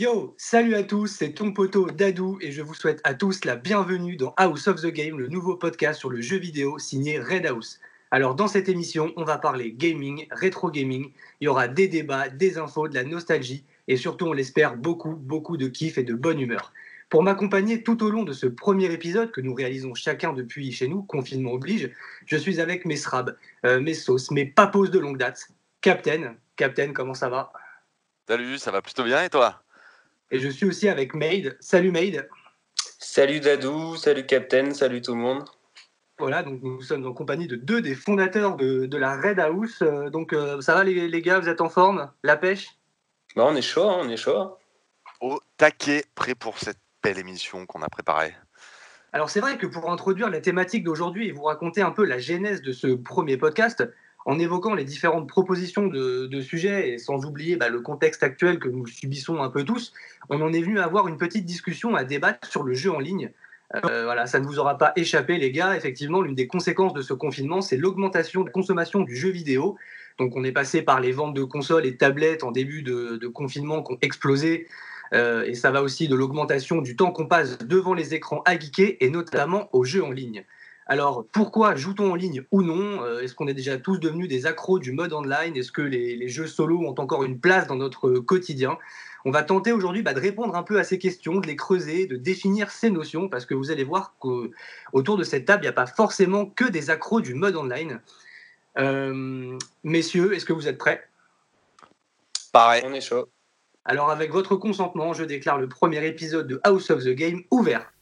Yo, salut à tous, c'est ton poteau Dadou et je vous souhaite à tous la bienvenue dans House of the Game, le nouveau podcast sur le jeu vidéo signé Red House. Alors dans cette émission, on va parler gaming, rétro gaming, il y aura des débats, des infos, de la nostalgie et surtout on l'espère beaucoup, beaucoup de kiff et de bonne humeur. Pour m'accompagner tout au long de ce premier épisode que nous réalisons chacun depuis chez nous, confinement oblige, je suis avec mes srabs, euh, mes sauces, mes papos de longue date. Captain, Captain, comment ça va? Salut, ça va plutôt bien et toi? Et je suis aussi avec Maid. Salut Maid. Salut Dadou, salut Captain, salut tout le monde. Voilà, donc nous sommes en compagnie de deux des fondateurs de, la Red House. Euh, donc euh, ça va les, gars, vous êtes en forme? La pêche? Bah, On est chaud, hein, on est chaud. Au taquet, prêt pour cette belle émission qu'on a préparée. Alors c'est vrai que pour introduire la thématique d'aujourd'hui et vous raconter un peu la genèse de ce premier podcast, en évoquant les différentes propositions de, sujets et sans oublier bah, le contexte actuel que nous subissons un peu tous, on en est venu à avoir une petite discussion à débattre sur le jeu en ligne. Euh, voilà, ça ne vous aura pas échappé, les gars. Effectivement, l'une des conséquences de ce confinement, c'est l'augmentation de la consommation du jeu vidéo. Donc, on est passé par les ventes de consoles et tablettes en début de, confinement qui ont explosé. Euh, et ça va aussi de l'augmentation du temps qu'on passe devant les écrans à geeker et notamment aux jeux en ligne. Alors, pourquoi joue-t-on en ligne ou non? Euh, Est-ce qu'on est déjà tous devenus des accros du mode online? Est-ce que les, jeux solo ont encore une place dans notre quotidien? On va tenter aujourd'hui bah, de répondre un peu à ces questions, de les creuser, de définir ces notions, parce que vous allez voir qu'autour de cette table, il n'y a pas forcément que des accros du mode online. Euh, messieurs, est-ce que vous êtes prêts? Pareil, on est chaud. Alors, avec votre consentement, je déclare le premier épisode de House of the Game ouvert.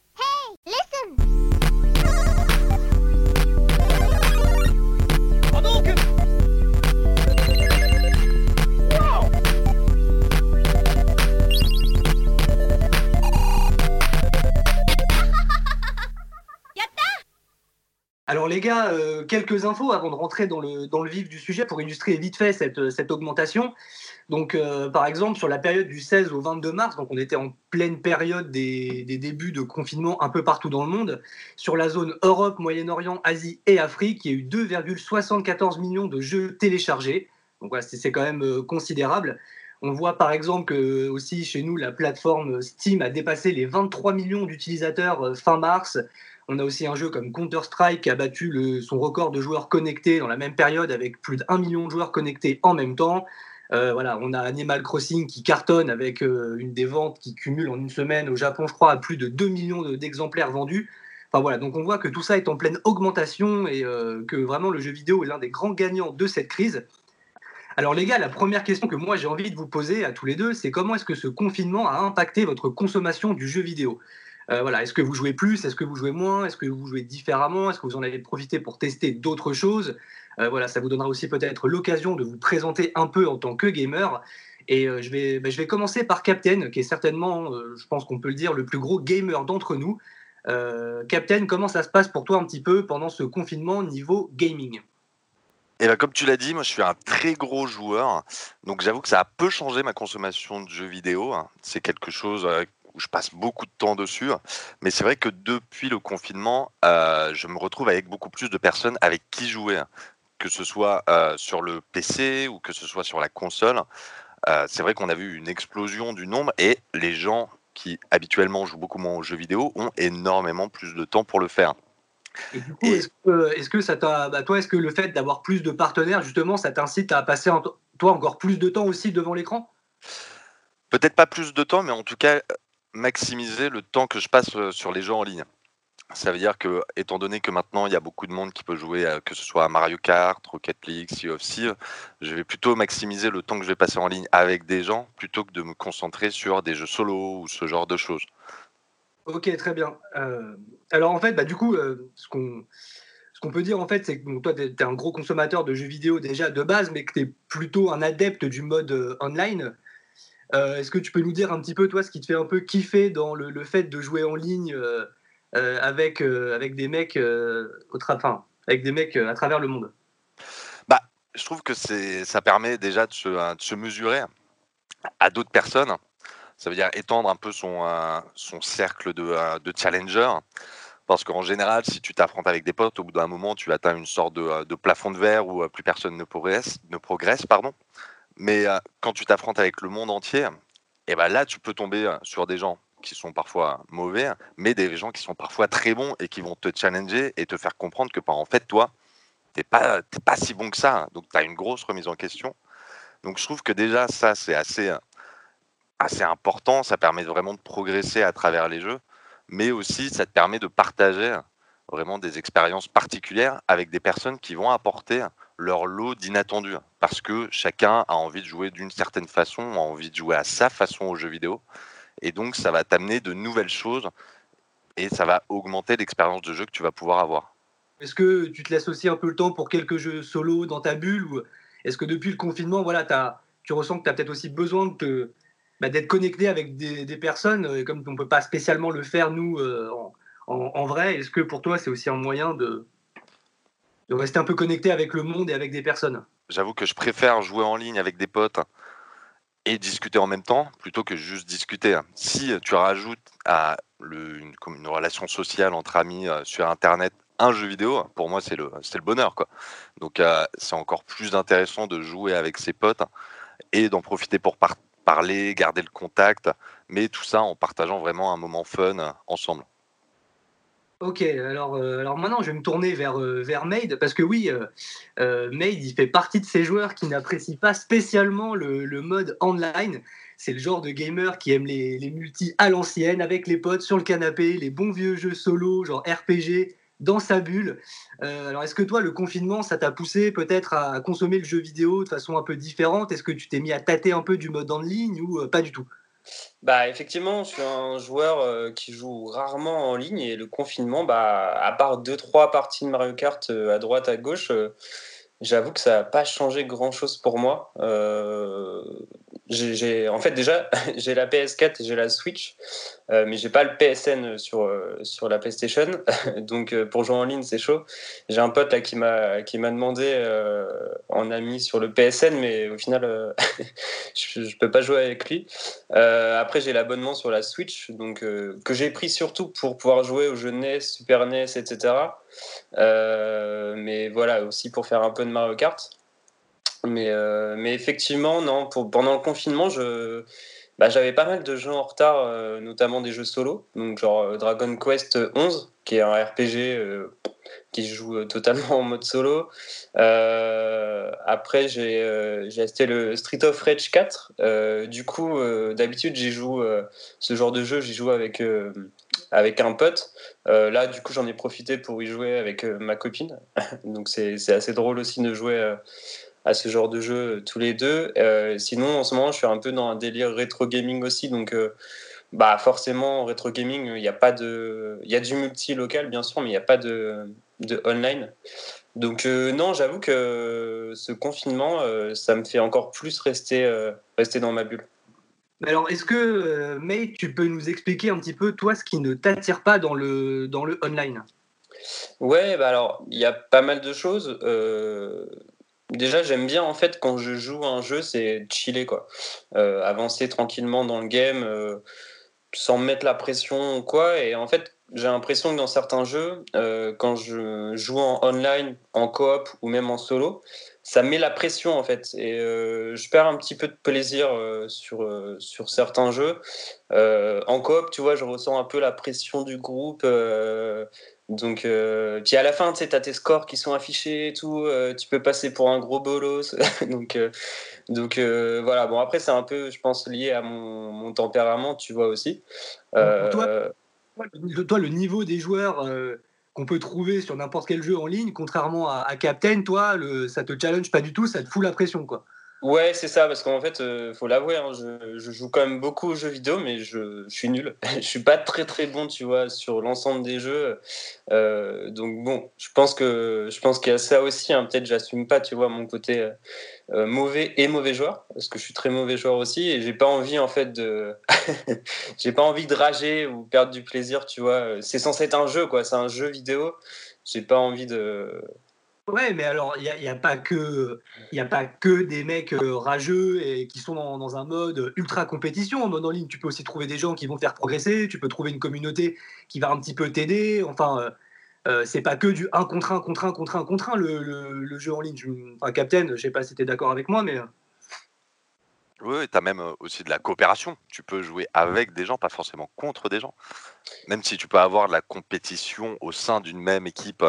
Alors les gars, euh, quelques infos avant de rentrer dans le, dans le vif du sujet pour illustrer vite fait cette, cette augmentation. Donc euh, par exemple sur la période du 16 au 22 mars, donc on était en pleine période des, des débuts de confinement un peu partout dans le monde. Sur la zone Europe, Moyen-Orient, Asie et Afrique, il y a eu 2,74 millions de jeux téléchargés. Donc voilà, c'est quand même euh, considérable. On voit par exemple que aussi chez nous, la plateforme Steam a dépassé les 23 millions d'utilisateurs fin mars. On a aussi un jeu comme Counter-Strike qui a battu son record de joueurs connectés dans la même période avec plus d'un million de joueurs connectés en même temps. Euh, voilà, on a Animal Crossing qui cartonne avec euh, une des ventes qui cumule en une semaine au Japon, je crois, à plus de 2 millions d'exemplaires vendus. Enfin voilà, donc on voit que tout ça est en pleine augmentation et euh, que vraiment le jeu vidéo est l'un des grands gagnants de cette crise. Alors les gars, la première question que moi j'ai envie de vous poser à tous les deux, c'est comment est-ce que ce confinement a impacté votre consommation du jeu vidéo? Euh, voilà, est-ce que vous jouez plus Est-ce que vous jouez moins Est-ce que vous jouez différemment Est-ce que vous en avez profité pour tester d'autres choses euh, Voilà, ça vous donnera aussi peut-être l'occasion de vous présenter un peu en tant que gamer. Et euh, je, vais, bah, je vais commencer par Captain, qui est certainement, je pense qu'on peut le dire, le plus gros gamer d'entre nous. Captain, comment ça se passe pour toi un petit peu pendant ce confinement niveau gaming? Et ben, comme tu l'as dit, moi je suis un très gros joueur, donc j'avoue que ça a peu changé ma consommation de jeux vidéo. C'est quelque chose où je passe beaucoup de temps dessus. Mais c'est vrai que depuis le confinement, euh, je me retrouve avec beaucoup plus de personnes avec qui jouer, que ce soit euh, sur le PC ou que ce soit sur la console. Euh, c'est vrai qu'on a vu une explosion du nombre et les gens qui habituellement jouent beaucoup moins aux jeux vidéo ont énormément plus de temps pour le faire. Et du coup, est-ce que, ça t'a, bah, toi, est-ce que le fait d'avoir plus de partenaires, justement, ça t'incite à passer toi encore plus de temps aussi devant l'écran? Peut-être pas plus de temps, mais en tout cas, maximiser le temps que je passe sur les jeux en ligne. Ça veut dire que, étant donné que maintenant il y a beaucoup de monde qui peut jouer, que ce soit à Mario Kart, Rocket League, Sea of Thieves, je vais plutôt maximiser le temps que je vais passer en ligne avec des gens plutôt que de me concentrer sur des jeux solo ou ce genre de choses. Ok, très bien. alors en fait, bah, du coup, ce qu'on ce qu'on peut dire en fait, c'est que toi, tu es, un gros consommateur de jeux vidéo déjà de base, mais que tu es plutôt un adepte du mode online. Euh, est-ce que tu peux nous dire un petit peu, toi, ce qui te fait un peu kiffer dans le, fait de jouer en ligne euh, euh, avec, des mecs, au avec des mecs à travers le monde? Bah, Je trouve que ça permet déjà de se, mesurer à d'autres personnes. Ça veut dire étendre un peu son, cercle de, de challenger. Parce qu'en général, si tu t'affrontes avec des potes, au bout d'un moment, tu atteins une sorte de, de plafond de verre où plus personne ne progresse. Ne progresse pardon. Mais quand tu t'affrontes avec le monde entier, et ben là, tu peux tomber sur des gens qui sont parfois mauvais, mais des gens qui sont parfois très bons et qui vont te challenger et te faire comprendre que, bah, en fait, toi, t'es pas, pas si bon que ça. Donc, tu as une grosse remise en question. Donc, je trouve que déjà, ça, c'est assez, assez important. Ça permet vraiment de progresser à travers les jeux, mais aussi, ça te permet de partager vraiment des expériences particulières avec des personnes qui vont apporter leur lot d'inattendus. Parce que chacun a envie de jouer d'une certaine façon, a envie de jouer à sa façon aux jeux vidéo. Et donc, ça va t'amener de nouvelles choses et ça va augmenter l'expérience de jeu que tu vas pouvoir avoir. Est-ce que tu te laisses aussi un peu le temps pour quelques jeux solo dans ta bulle ou est-ce que depuis le confinement, voilà, tu ressens que tu as peut-être aussi besoin bah, d'être connecté avec des, personnes, comme on ne peut pas spécialement le faire nous euh, en, vrai Est-ce que pour toi, c'est aussi un moyen de, de rester un peu connecté avec le monde et avec des personnes J'avoue que je préfère jouer en ligne avec des potes et discuter en même temps plutôt que juste discuter. Si tu rajoutes à une, une, relation sociale entre amis euh, sur Internet un jeu vidéo, pour moi, c'est le, le bonheur. Quoi. Donc, euh, c'est encore plus intéressant de jouer avec ses potes et d'en profiter pour parler, garder le contact, mais tout ça en partageant vraiment un moment fun ensemble. Ok, alors, euh, alors maintenant je vais me tourner vers, euh, vers Made, parce que oui, euh, Made il fait partie de ces joueurs qui n'apprécient pas spécialement le, le mode online. C'est le genre de gamer qui aime les, les multis à l'ancienne, avec les potes sur le canapé, les bons vieux jeux solo, genre RPG, dans sa bulle. alors est-ce que toi, le confinement, ça t'a poussé peut-être à consommer le jeu vidéo de façon un peu différente? Est-ce que tu t'es mis à tâter un peu du mode en ligne ou pas du tout? Bah effectivement, je suis un joueur euh, qui joue rarement en ligne et le confinement, bah à part deux trois parties de Mario Kart euh, à droite à gauche, euh, j'avoue que ça n'a pas changé grand chose pour moi j'ai, en fait, déjà, j'ai la PS4 et j'ai la Switch, euh, mais j'ai pas le PSN sur, euh, sur la PlayStation. Donc, euh, pour jouer en ligne, c'est chaud. J'ai un pote là qui m'a, qui m'a demandé euh, en ami sur le PSN, mais au final, je, je, peux pas jouer avec lui. après, j'ai l'abonnement sur la Switch, donc, que j'ai pris surtout pour pouvoir jouer aux jeux NES, Super NES, etc. mais voilà, aussi pour faire un peu de Mario Kart. Mais, euh, mais effectivement, non, pendant le confinement, je, bah, j'avais pas mal de jeux en retard, euh, notamment des jeux solo, donc genre euh, Dragon Quest 11, qui est un RPG qui joue totalement en mode solo. après, j'ai, j'ai acheté le Street of Rage 4. du coup, d'habitude, j'y joue ce genre de jeu, j'y joue avec avec un pote. là, du coup, j'en ai profité pour y jouer avec ma copine. Donc, c'est, c'est assez drôle aussi de jouer à ce genre de jeu euh, tous les deux. Euh, sinon, en ce moment, je suis un peu dans un délire rétro gaming aussi, donc euh, bah forcément rétro gaming, il y a pas de, il y a du multi local bien sûr, mais il n'y a pas de, de online. Donc non, j'avoue que ce confinement, ça me fait encore plus rester, rester dans ma bulle. Alors, est-ce que, May, tu peux nous expliquer un petit peu, toi, ce qui ne t'attire pas dans le, dans le online? Ouais, bah alors, il y a pas mal de choses. Déjà, j'aime bien en fait quand je joue un jeu, c'est chiller quoi. Euh, avancer tranquillement dans le game euh, sans mettre la pression ou quoi. Et en fait, j'ai l'impression que dans certains jeux, euh, quand je joue en online, en coop ou même en solo, ça met la pression en fait. Et je perds un petit peu de plaisir sur, sur certains jeux. en coop, tu vois, je ressens un peu la pression du groupe donc, euh, puis à la fin, tu sais, as tes scores qui sont affichés et tout. Euh, tu peux passer pour un gros bolos. donc, euh, donc euh, voilà. Bon, après, c'est un peu, je pense, lié à mon, mon tempérament, tu vois aussi. Euh, toi, toi, le niveau des joueurs qu'on peut trouver sur n'importe quel jeu en ligne, contrairement à, Captain, toi, le, ça te challenge pas du tout, ça te fout la pression, quoi. Ouais, c'est ça, parce qu'en fait, euh, faut l'avouer, hein, je, joue quand même beaucoup aux jeux vidéo, mais je, suis nul. je suis pas très très bon, tu vois, sur l'ensemble des jeux. Euh, donc bon, je pense que je pense qu'il y a ça aussi. Hein, Peut-être j'assume pas, tu vois, mon côté euh, mauvais et mauvais joueur, parce que je suis très mauvais joueur aussi, et j'ai pas envie en fait de, j'ai pas envie de rager ou perdre du plaisir, tu vois. C'est censé être un jeu, quoi. C'est un jeu vidéo. J'ai pas envie de Ouais, mais alors, il n'y a, a, pas que, a pas que des mecs euh, rageux et qui sont dans, un mode ultra compétition. En mode en ligne, tu peux aussi trouver des gens qui vont faire progresser, tu peux trouver une communauté qui va un petit peu t'aider. Enfin, euh, euh c'est pas que du 1 contre 1 contre 1 contre 1 contre 1 le, le, le jeu en ligne. enfin, Captain, je sais pas si tu es d'accord avec moi, mais. Euh. Oui, tu as même aussi de la coopération. Tu peux jouer avec des gens, pas forcément contre des gens. Même si tu peux avoir de la compétition au sein d'une même équipe.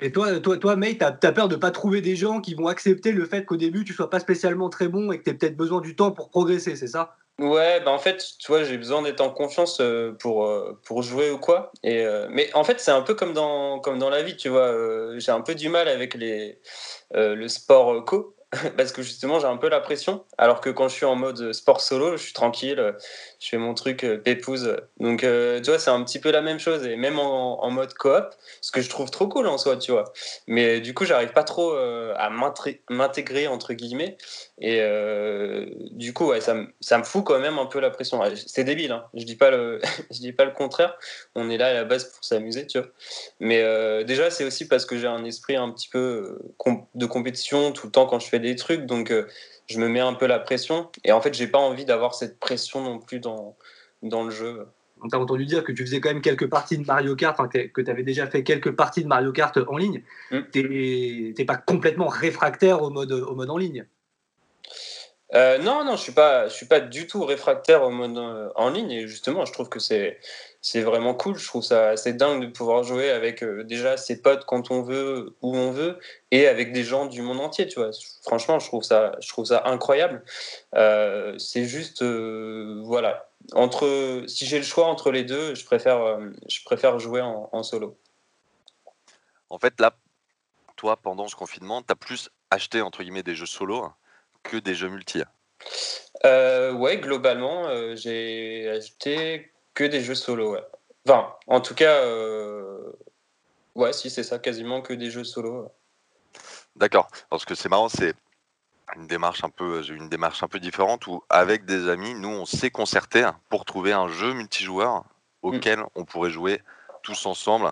Et toi, toi, toi mate, t'as as peur de pas trouver des gens qui vont accepter le fait qu'au début tu sois pas spécialement très bon et que tu peut-être besoin du temps pour progresser, c'est ça? Ouais, bah en fait, tu vois, j'ai besoin d'être en confiance euh, pour, euh, pour jouer ou quoi. Et, euh, mais en fait, c'est un peu comme dans, comme dans la vie, tu vois. j'ai un peu du mal avec les, le sport co. parce que justement j'ai un peu la pression. Alors que quand je suis en mode sport solo je suis tranquille je fais mon truc euh, pépouze. Donc euh, tu vois c'est un petit peu la même chose. Et même en, mode coop ce que je trouve trop cool en soi tu vois. Mais du coup j'arrive pas trop euh, à m'intégrer entre guillemets. Et du coup ouais, ça, ça me fout quand même un peu la pression. C'est débile hein. je dis pas le je dis pas le contraire. On est là à la base pour s'amuser tu vois. Mais déjà c'est aussi parce que j'ai un esprit un petit peu de compétition tout le temps quand je fais des trucs, donc euh, je me mets un peu la pression. Et en fait, j'ai pas envie d'avoir cette pression non plus dans, dans le jeu. On t'a entendu dire que tu faisais quand même quelques parties de Mario Kart, que tu avais déjà fait quelques parties de Mario Kart en ligne. Mm. Tu n'es pas complètement réfractaire au mode, au mode en ligne euh, non, non, je suis suis pas du tout réfractaire au mode euh, en ligne et justement, je trouve que c'est, vraiment cool. Je trouve ça assez dingue de pouvoir jouer avec euh, déjà ses potes quand on veut, où on veut, et avec des gens du monde entier. Tu vois, franchement, je trouve ça, je trouve ça incroyable. c'est juste, voilà, entre, si j'ai le choix entre les deux, je préfère, je préfère jouer en, solo. En fait, là, toi, pendant ce confinement, tu as plus acheté entre guillemets des jeux solo que des jeux multi euh, Ouais, globalement, euh, j'ai acheté que des jeux solo. Ouais. Enfin, en tout cas, euh, ouais, si c'est ça, quasiment que des jeux solo. D'accord. Parce que c'est marrant, c'est une démarche un peu, une démarche un peu différente où avec des amis, nous, on s'est concerté pour trouver un jeu multijoueur auquel mm. on pourrait jouer tous ensemble,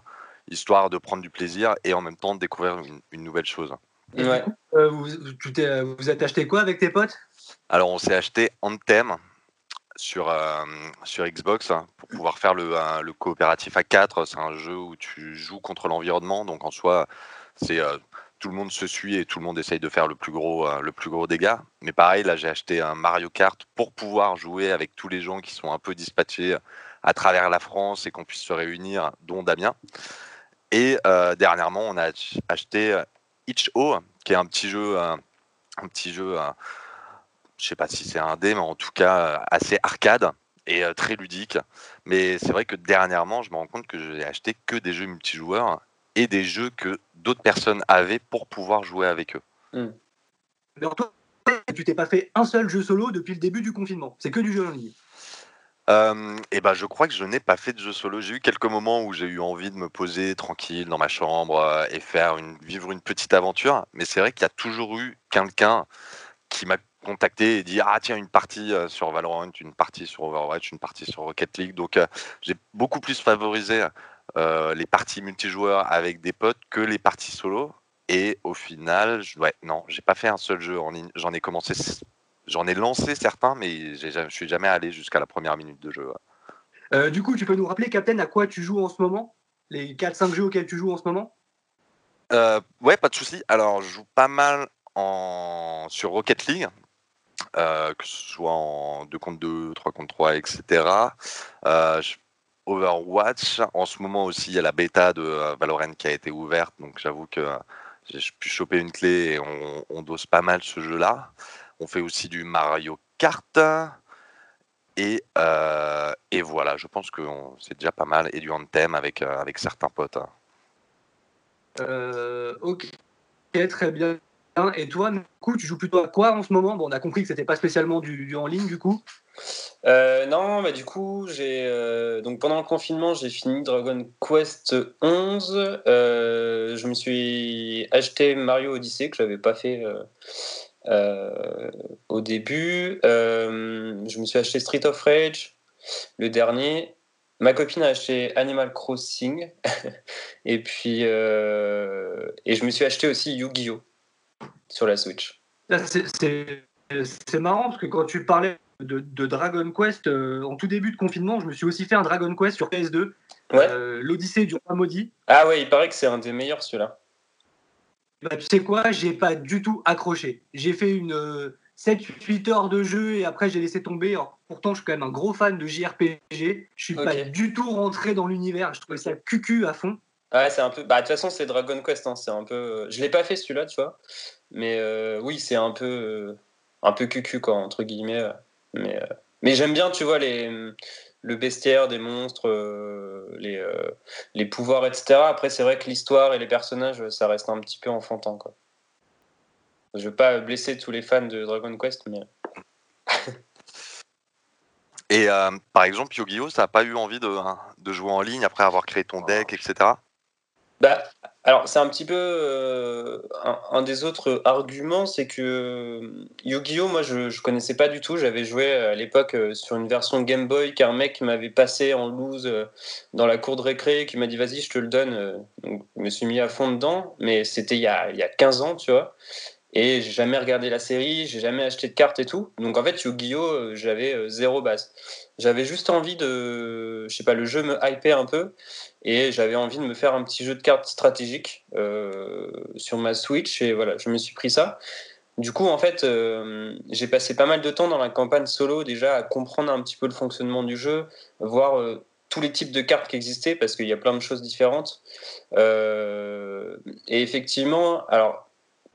histoire de prendre du plaisir et en même temps de découvrir une nouvelle chose. Euh, vous, tu vous êtes acheté quoi avec tes potes? Alors, on s'est acheté Anthem sur, euh, sur Xbox hein, pour pouvoir faire le, euh, le coopératif à 4. C'est un jeu où tu joues contre l'environnement. Donc, en soi, c'est tout le monde se suit et tout le monde essaye de faire le plus gros, le plus gros dégât. Mais pareil, là, j'ai acheté un Mario Kart pour pouvoir jouer avec tous les gens qui sont un peu dispatchés à travers la France et qu'on puisse se réunir, dont Damien. Et dernièrement, on a acheté Itch.O, qui est un petit jeu, un, petit jeu, je sais pas si c'est un dé, mais en tout cas assez arcade et euh, très ludique. Mais c'est vrai que dernièrement, je me rends compte que j'ai acheté que des jeux multijoueurs et des jeux que d'autres personnes avaient pour pouvoir jouer avec eux. Hmm. Mais toi, tu t'es pas fait un seul jeu solo depuis le début du confinement. C'est que du jeu en ligne. Et ben, je crois que je n'ai pas fait de jeu solo. J'ai eu quelques moments où j'ai eu envie de me poser tranquille dans ma chambre et faire une, vivre une petite aventure. Mais c'est vrai qu'il y a toujours eu quelqu'un qui m'a contacté et dit ah tiens une partie sur Valorant, une partie sur Overwatch, une partie sur Rocket League. Donc j'ai beaucoup plus favorisé les parties multijoueurs avec des potes que les parties solo. Et au final, je, ouais, non, j'ai pas fait un seul jeu en ligne. J'en ai commencé J'en ai lancé certains, mais je suis jamais allé jusqu'à la première minute de jeu. Euh, du coup, tu peux nous rappeler, Captain, à quoi tu joues en ce moment? Les 4-5 jeux auxquels tu joues en ce moment? Euh, Ouais, pas de souci. Alors, je joue pas mal en... sur Rocket League, euh, que ce soit en 2 contre 2, 3 contre 3, etc. Overwatch, en ce moment aussi, il y a la bêta de Valorant qui a été ouverte, donc j'avoue que j'ai pu choper une clé et on, on dose pas mal ce jeu-là. On fait aussi du Mario Kart. Et, euh, et voilà, je pense que c'est déjà pas mal. Et du Anthem avec, euh, avec certains potes. Euh, ok, très bien. Et toi, du coup, tu joues plutôt à quoi en ce moment? Bon, On a compris que c'était pas spécialement du, en ligne, du coup. non, mais du coup, j'ai donc pendant le confinement, j'ai fini Dragon Quest 11. je me suis acheté Mario Odyssey que j'avais pas fait euh, au début, euh, je me suis acheté Street of Rage, le dernier. Ma copine a acheté Animal Crossing. et puis, euh, et je me suis acheté aussi Yu-Gi-Oh! sur la Switch. C'est marrant parce que quand tu parlais de, Dragon Quest, en tout début de confinement, je me suis aussi fait un Dragon Quest sur PS2, l'Odyssée du roi maudit. Ah ouais, il paraît que c'est un des meilleurs celui-là. Bah, tu sais quoi, j'ai pas du tout accroché. J'ai fait une. 7-8 heures de jeu et après j'ai laissé tomber. pourtant, je suis quand même un gros fan de JRPG. Je suis pas du tout rentré dans l'univers. Je trouvais ça cucu à fond. Ouais, c'est un peu. Bah, de toute façon, c'est Dragon Quest. Hein. C'est un peu. Je l'ai pas fait celui-là, tu vois. Mais euh, oui, c'est un peu, euh, un peu cucu quoi, entre guillemets. Mais, euh, mais j'aime bien, tu vois, les, le bestiaire des monstres, les, les pouvoirs, etc. Après, c'est vrai que l'histoire et les personnages, ça reste un petit peu enfantin, quoi. Je veux pas blesser tous les fans de Dragon Quest, mais. Et euh, par exemple, Yu-Gi-Oh, ça n'a pas eu envie de, hein, de, jouer en ligne après avoir créé ton deck, etc. Bah, alors, c'est un petit peu euh, un, des autres arguments, c'est que euh, Yu-Gi-Oh, moi, je ne connaissais pas du tout. J'avais joué à l'époque sur une version Game Boy qu'un mec m'avait passé en loose dans la cour de récré, qui m'a dit vas-y, je te le donne. Donc, je me suis mis à fond dedans, mais c'était il, il, y a 15 ans, tu vois. Et j'ai jamais regardé la série, j'ai jamais acheté de cartes et tout. Donc en fait, Yu-Gi-Oh, euh, j'avais euh, zéro base. J'avais juste envie de, je sais pas, le jeu me hypait un peu et j'avais envie de me faire un petit jeu de cartes stratégique euh, sur ma Switch et voilà, je me suis pris ça. Du coup, en fait, j'ai passé pas mal de temps dans la campagne solo déjà à comprendre un petit peu le fonctionnement du jeu, voir tous les types de cartes qui existaient parce qu'il y a plein de choses différentes. et effectivement, alors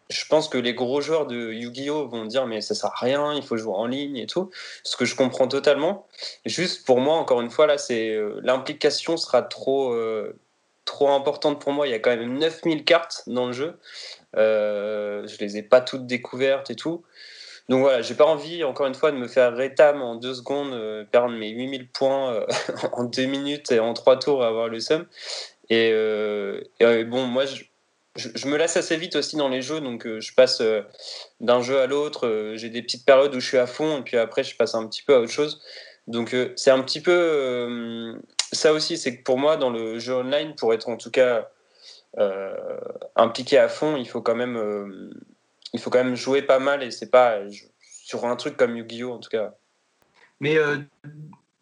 je pense que les gros joueurs de Yu-Gi-Oh vont dire mais ça sert à rien, il faut jouer en ligne et tout, ce que je comprends totalement. Juste pour moi, encore une fois là, c'est euh, l'implication sera trop euh, trop importante pour moi. Il y a quand même 9000 cartes dans le jeu. Euh, je les ai pas toutes découvertes et tout. Donc voilà, j'ai pas envie, encore une fois, de me faire rétam en deux secondes, euh, perdre mes 8000 points en deux minutes et en trois tours à avoir le sum. Et, et bon, moi, je, je, me lasse assez vite aussi dans les jeux, donc euh, je passe euh, d'un jeu à l'autre. Euh, j'ai des petites périodes où je suis à fond, et puis après, je passe un petit peu à autre chose. Donc c'est un petit peu ça aussi, c'est que pour moi, dans le jeu online, pour être en tout cas impliqué à fond, il faut quand même, il faut quand même jouer pas mal, et c'est pas sur un truc comme Yu-Gi-Oh en tout cas. Mais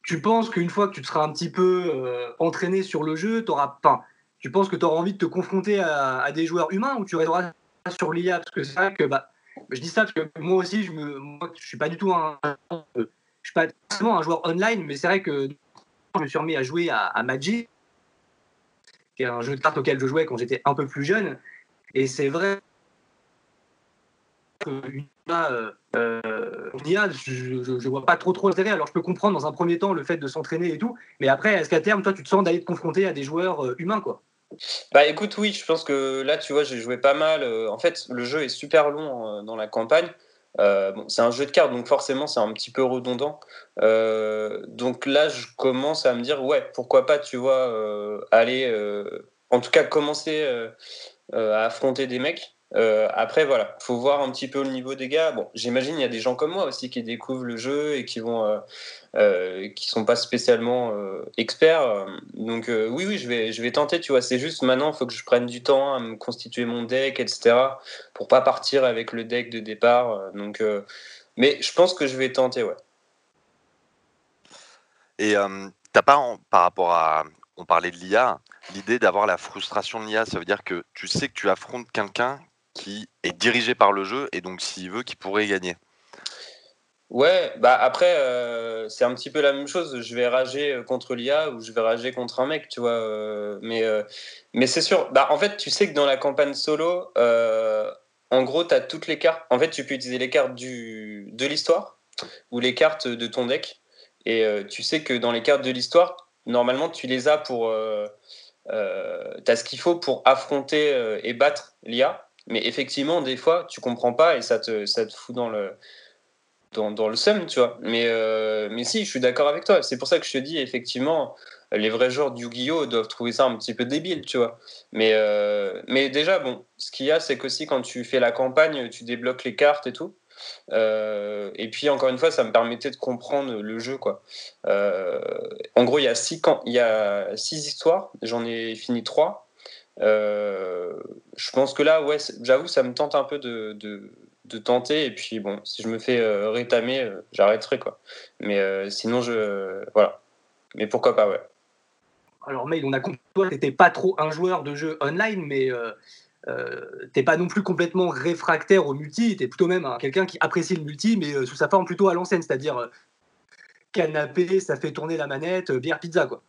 tu penses qu'une fois que tu seras un petit peu entraîné sur le jeu, tu auras tu penses que tu auras envie de te confronter à, des joueurs humains ou tu resteras sur l'IA? Parce que c'est vrai que bah, je dis ça parce que moi aussi, je ne suis pas du tout un, je suis pas forcément un joueur online, mais c'est vrai que je me suis remis à jouer à, Magic, qui est un jeu de cartes auquel je jouais quand j'étais un peu plus jeune. Et c'est vrai IA, euh, euh, je ne vois pas trop trop l'intérêt. Alors je peux comprendre dans un premier temps le fait de s'entraîner et tout, mais après, est-ce qu'à terme, toi, tu te sens d'aller te confronter à des joueurs euh, humains quoi? Bah écoute, oui, je pense que là, tu vois, j'ai joué pas mal. Euh, en fait, le jeu est super long euh, dans la campagne. Euh, bon, c'est un jeu de cartes, donc forcément, c'est un petit peu redondant. donc là, je commence à me dire, ouais, pourquoi pas, tu vois, aller, en tout cas, commencer à affronter des mecs. Après, voilà, faut voir un petit peu le niveau des gars. Bon, j'imagine il y a des gens comme moi aussi qui découvrent le jeu et qui vont, euh, euh qui sont pas spécialement euh, experts. Donc oui, oui, je vais, je vais tenter. Tu vois, c'est juste maintenant, il faut que je prenne du temps à me constituer mon deck, etc. Pour pas partir avec le deck de départ. donc, mais je pense que je vais tenter, ouais. Et t'as pas, par rapport à, on parlait de l'IA, l'idée d'avoir la frustration de l'IA, ça veut dire que tu sais que tu affrontes quelqu'un qui est dirigé par le jeu et donc s'il veut, qui pourrait gagner. Ouais, bah après, euh, c'est un petit peu la même chose. Je vais rager contre l'IA ou je vais rager contre un mec, tu vois. Euh, mais euh, mais c'est sûr. Bah, en fait, tu sais que dans la campagne solo, en gros, tu as toutes les cartes. En fait, tu peux utiliser les cartes du, de l'histoire ou les cartes de ton deck. Et tu sais que dans les cartes de l'histoire, normalement, tu les as pour. tu as ce qu'il faut pour affronter et battre l'IA. Mais effectivement, des fois, tu comprends pas et ça te, ça te fout dans le, dans, le seum, tu vois. Mais, euh, mais si, je suis d'accord avec toi. C'est pour ça que je te dis, effectivement, les vrais joueurs du Yu-Gi-Oh! doivent trouver ça un petit peu débile, tu vois. Mais, euh, mais déjà, bon, ce qu'il y a, c'est qu'aussi quand tu fais la campagne, tu débloques les cartes et tout. Euh, et puis, encore une fois, ça me permettait de comprendre le jeu, quoi. en gros, il y, a six, il y a six histoires, j'en ai fini trois. Je pense que là, ouais, j'avoue, ça me tente un peu de, tenter. Et puis, bon, si je me fais euh, rétamer, euh, j'arrêterai, quoi. Mais sinon, je. voilà. Mais pourquoi pas, ouais. Alors, Mail, on a compris que toi, n'étais pas trop un joueur de jeu online, mais t'es pas non plus complètement réfractaire au multi, t'es plutôt même quelqu'un qui apprécie le multi, mais sous sa forme plutôt à l'ancienne, c'est-à-dire canapé, ça fait tourner la manette, bière, pizza, quoi.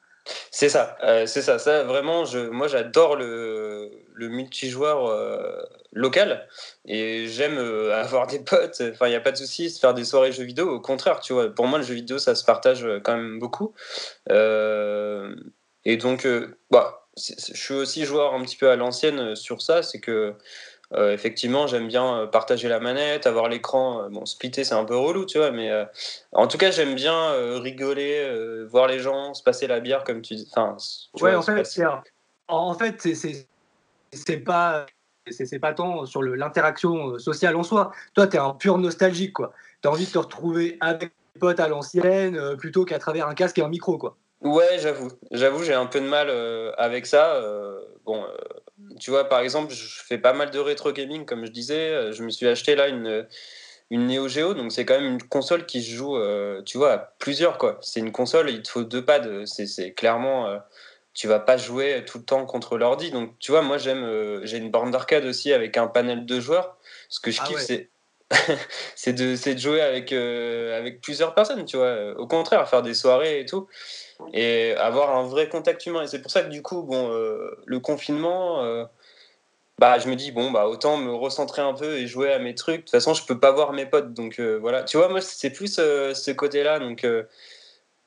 C'est ça, euh, c'est ça. Ça, vraiment, moi, j'adore le, le multijoueur euh, local et j'aime euh, avoir des potes. Enfin, il n'y a pas de souci, se faire des soirées jeux vidéo. Au contraire, tu vois, pour moi, le jeu vidéo, ça se partage quand même beaucoup. et donc, bah, je suis aussi joueur un petit peu à l'ancienne sur ça. C'est que euh, effectivement, j'aime bien euh, partager la manette, avoir l'écran. Euh, bon, splitter, c'est un peu relou, tu vois, mais en tout cas, j'aime bien rigoler, voir les gens, se passer la bière, comme tu dis. Enfin, ouais, en, fait, en fait, c'est pas c'est pas tant sur l'interaction sociale en soi. Toi, tu es un pur nostalgique, quoi. Tu as envie de te retrouver avec tes potes à l'ancienne plutôt qu'à travers un casque et un micro, quoi. Ouais, j'avoue. J'avoue, j'ai un peu de mal avec ça. bon, tu vois, par exemple, je fais pas mal de rétro gaming, comme je disais. Euh, je me suis acheté là une, une Neo Geo, donc c'est quand même une console qui se joue, euh, tu vois, à plusieurs, quoi. C'est une console, il te faut deux pads. C'est clairement. Euh, tu vas pas jouer tout le temps contre l'ordi. Donc, tu vois, moi, j'aime. j'ai une borne d'arcade aussi avec un panel de joueurs. Ce que je ah kiffe, c'est. c'est de, de, jouer avec, avec plusieurs personnes, tu vois. Au contraire, faire des soirées et tout et avoir un vrai contact humain. Et c'est pour ça que du coup, bon, euh, le confinement, euh, bah, je me dis, bon, bah, autant me recentrer un peu et jouer à mes trucs. De toute façon, je peux pas voir mes potes. Donc euh, voilà, tu vois, moi, c'est plus ce côté-là. Donc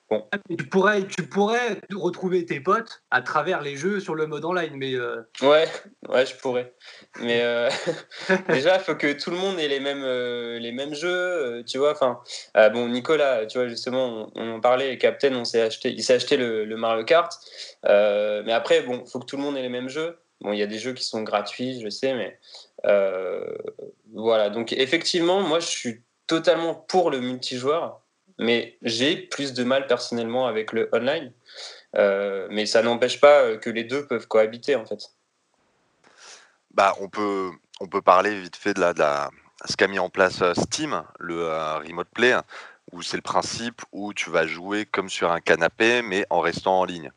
Bon. Ah, tu, pourrais, tu pourrais retrouver tes potes à travers les jeux sur le mode online, mais. Euh, ouais, ouais, je pourrais. Mais euh, déjà, il faut que tout le monde ait les mêmes, euh, les mêmes jeux, tu vois. Enfin, bon, Nicolas, tu vois, justement, on, en parlait, Captain, on s'est acheté, il s'est acheté le, le, Mario Kart. mais après, bon, il faut que tout le monde ait les mêmes jeux. Bon, il y a des jeux qui sont gratuits, je sais, mais. voilà, donc effectivement, moi, je suis totalement pour le multijoueur mais j'ai plus de mal personnellement avec le online. Euh, mais ça n'empêche pas euh, que les deux peuvent cohabiter en fait. Bah, on peut, on peut parler vite fait de, la, de ce qu'a mis en place euh, Steam, le Remote Play, où c'est le principe où tu vas jouer comme sur un canapé, mais en restant en ligne.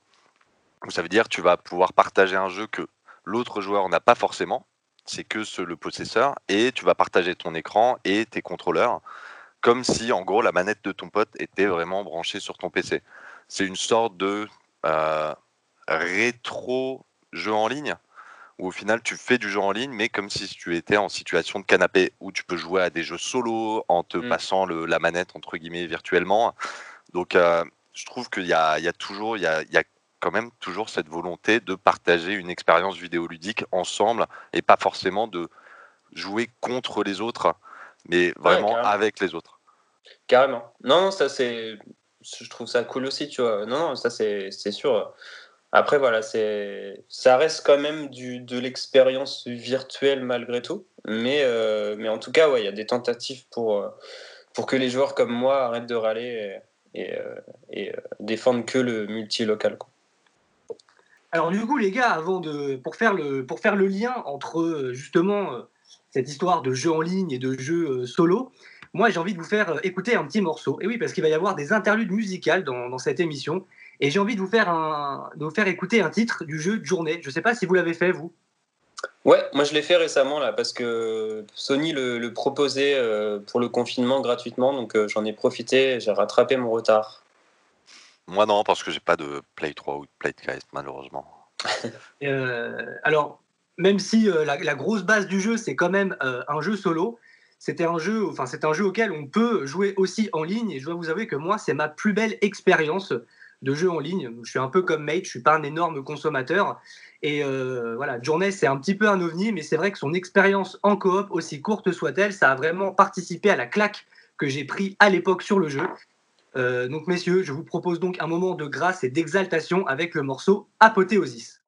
ça veut dire que tu vas pouvoir partager un jeu que l'autre joueur n'a pas forcément, c'est que le possesseur, et tu vas partager ton écran et tes contrôleurs comme si en gros la manette de ton pote était vraiment branchée sur ton PC. C'est une sorte de euh, rétro jeu en ligne où au final tu fais du jeu en ligne mais comme si tu étais en situation de canapé où tu peux jouer à des jeux solo en te mmh. passant le, la manette entre guillemets virtuellement. Donc euh, je trouve qu'il y, y a, toujours il y a, y a quand même toujours cette volonté de partager une expérience vidéoludique ensemble et pas forcément de jouer contre les autres mais vraiment avec les autres. Carrément. Non, ça c'est. Je trouve ça cool aussi, tu vois. Non, non ça c'est sûr. Après, voilà, c'est ça reste quand même du, de l'expérience virtuelle malgré tout. Mais, euh, mais en tout cas, ouais, il y a des tentatives pour, euh, pour que les joueurs comme moi arrêtent de râler et, et, euh, défendent que le multi-local. Alors du coup, les gars, avant de, pour, faire le, pour faire le lien entre justement cette histoire de jeu en ligne et de jeu euh, solo, moi j'ai envie de vous faire euh, écouter un petit morceau. Et oui, parce qu'il va y avoir des interludes musicales dans, cette émission. Et j'ai envie de vous, faire un, de vous faire écouter un titre du jeu de journée. Je ne sais pas si vous l'avez fait, vous. Ouais, moi je l'ai fait récemment là parce que Sony le, proposait euh, pour le confinement gratuitement, donc j'en ai profité, j'ai rattrapé mon retard. Moi non, parce que j'ai pas de Play 3 ou de Play malheureusement. alors, même si euh, la, grosse base du jeu, c'est quand même euh, un jeu solo, c'était un jeu, enfin c'est un jeu auquel on peut jouer aussi en ligne. Et je dois vous avouer que moi, c'est ma plus belle expérience de jeu en ligne. Je suis un peu comme Mate, je suis pas un énorme consommateur. Et euh, voilà, Journée, c'est un petit peu un ovni, mais c'est vrai que son expérience en coop, aussi courte soit-elle, ça a vraiment participé à la claque que j'ai pris à l'époque sur le jeu. donc messieurs, je vous propose donc un moment de grâce et d'exaltation avec le morceau Apothéosis.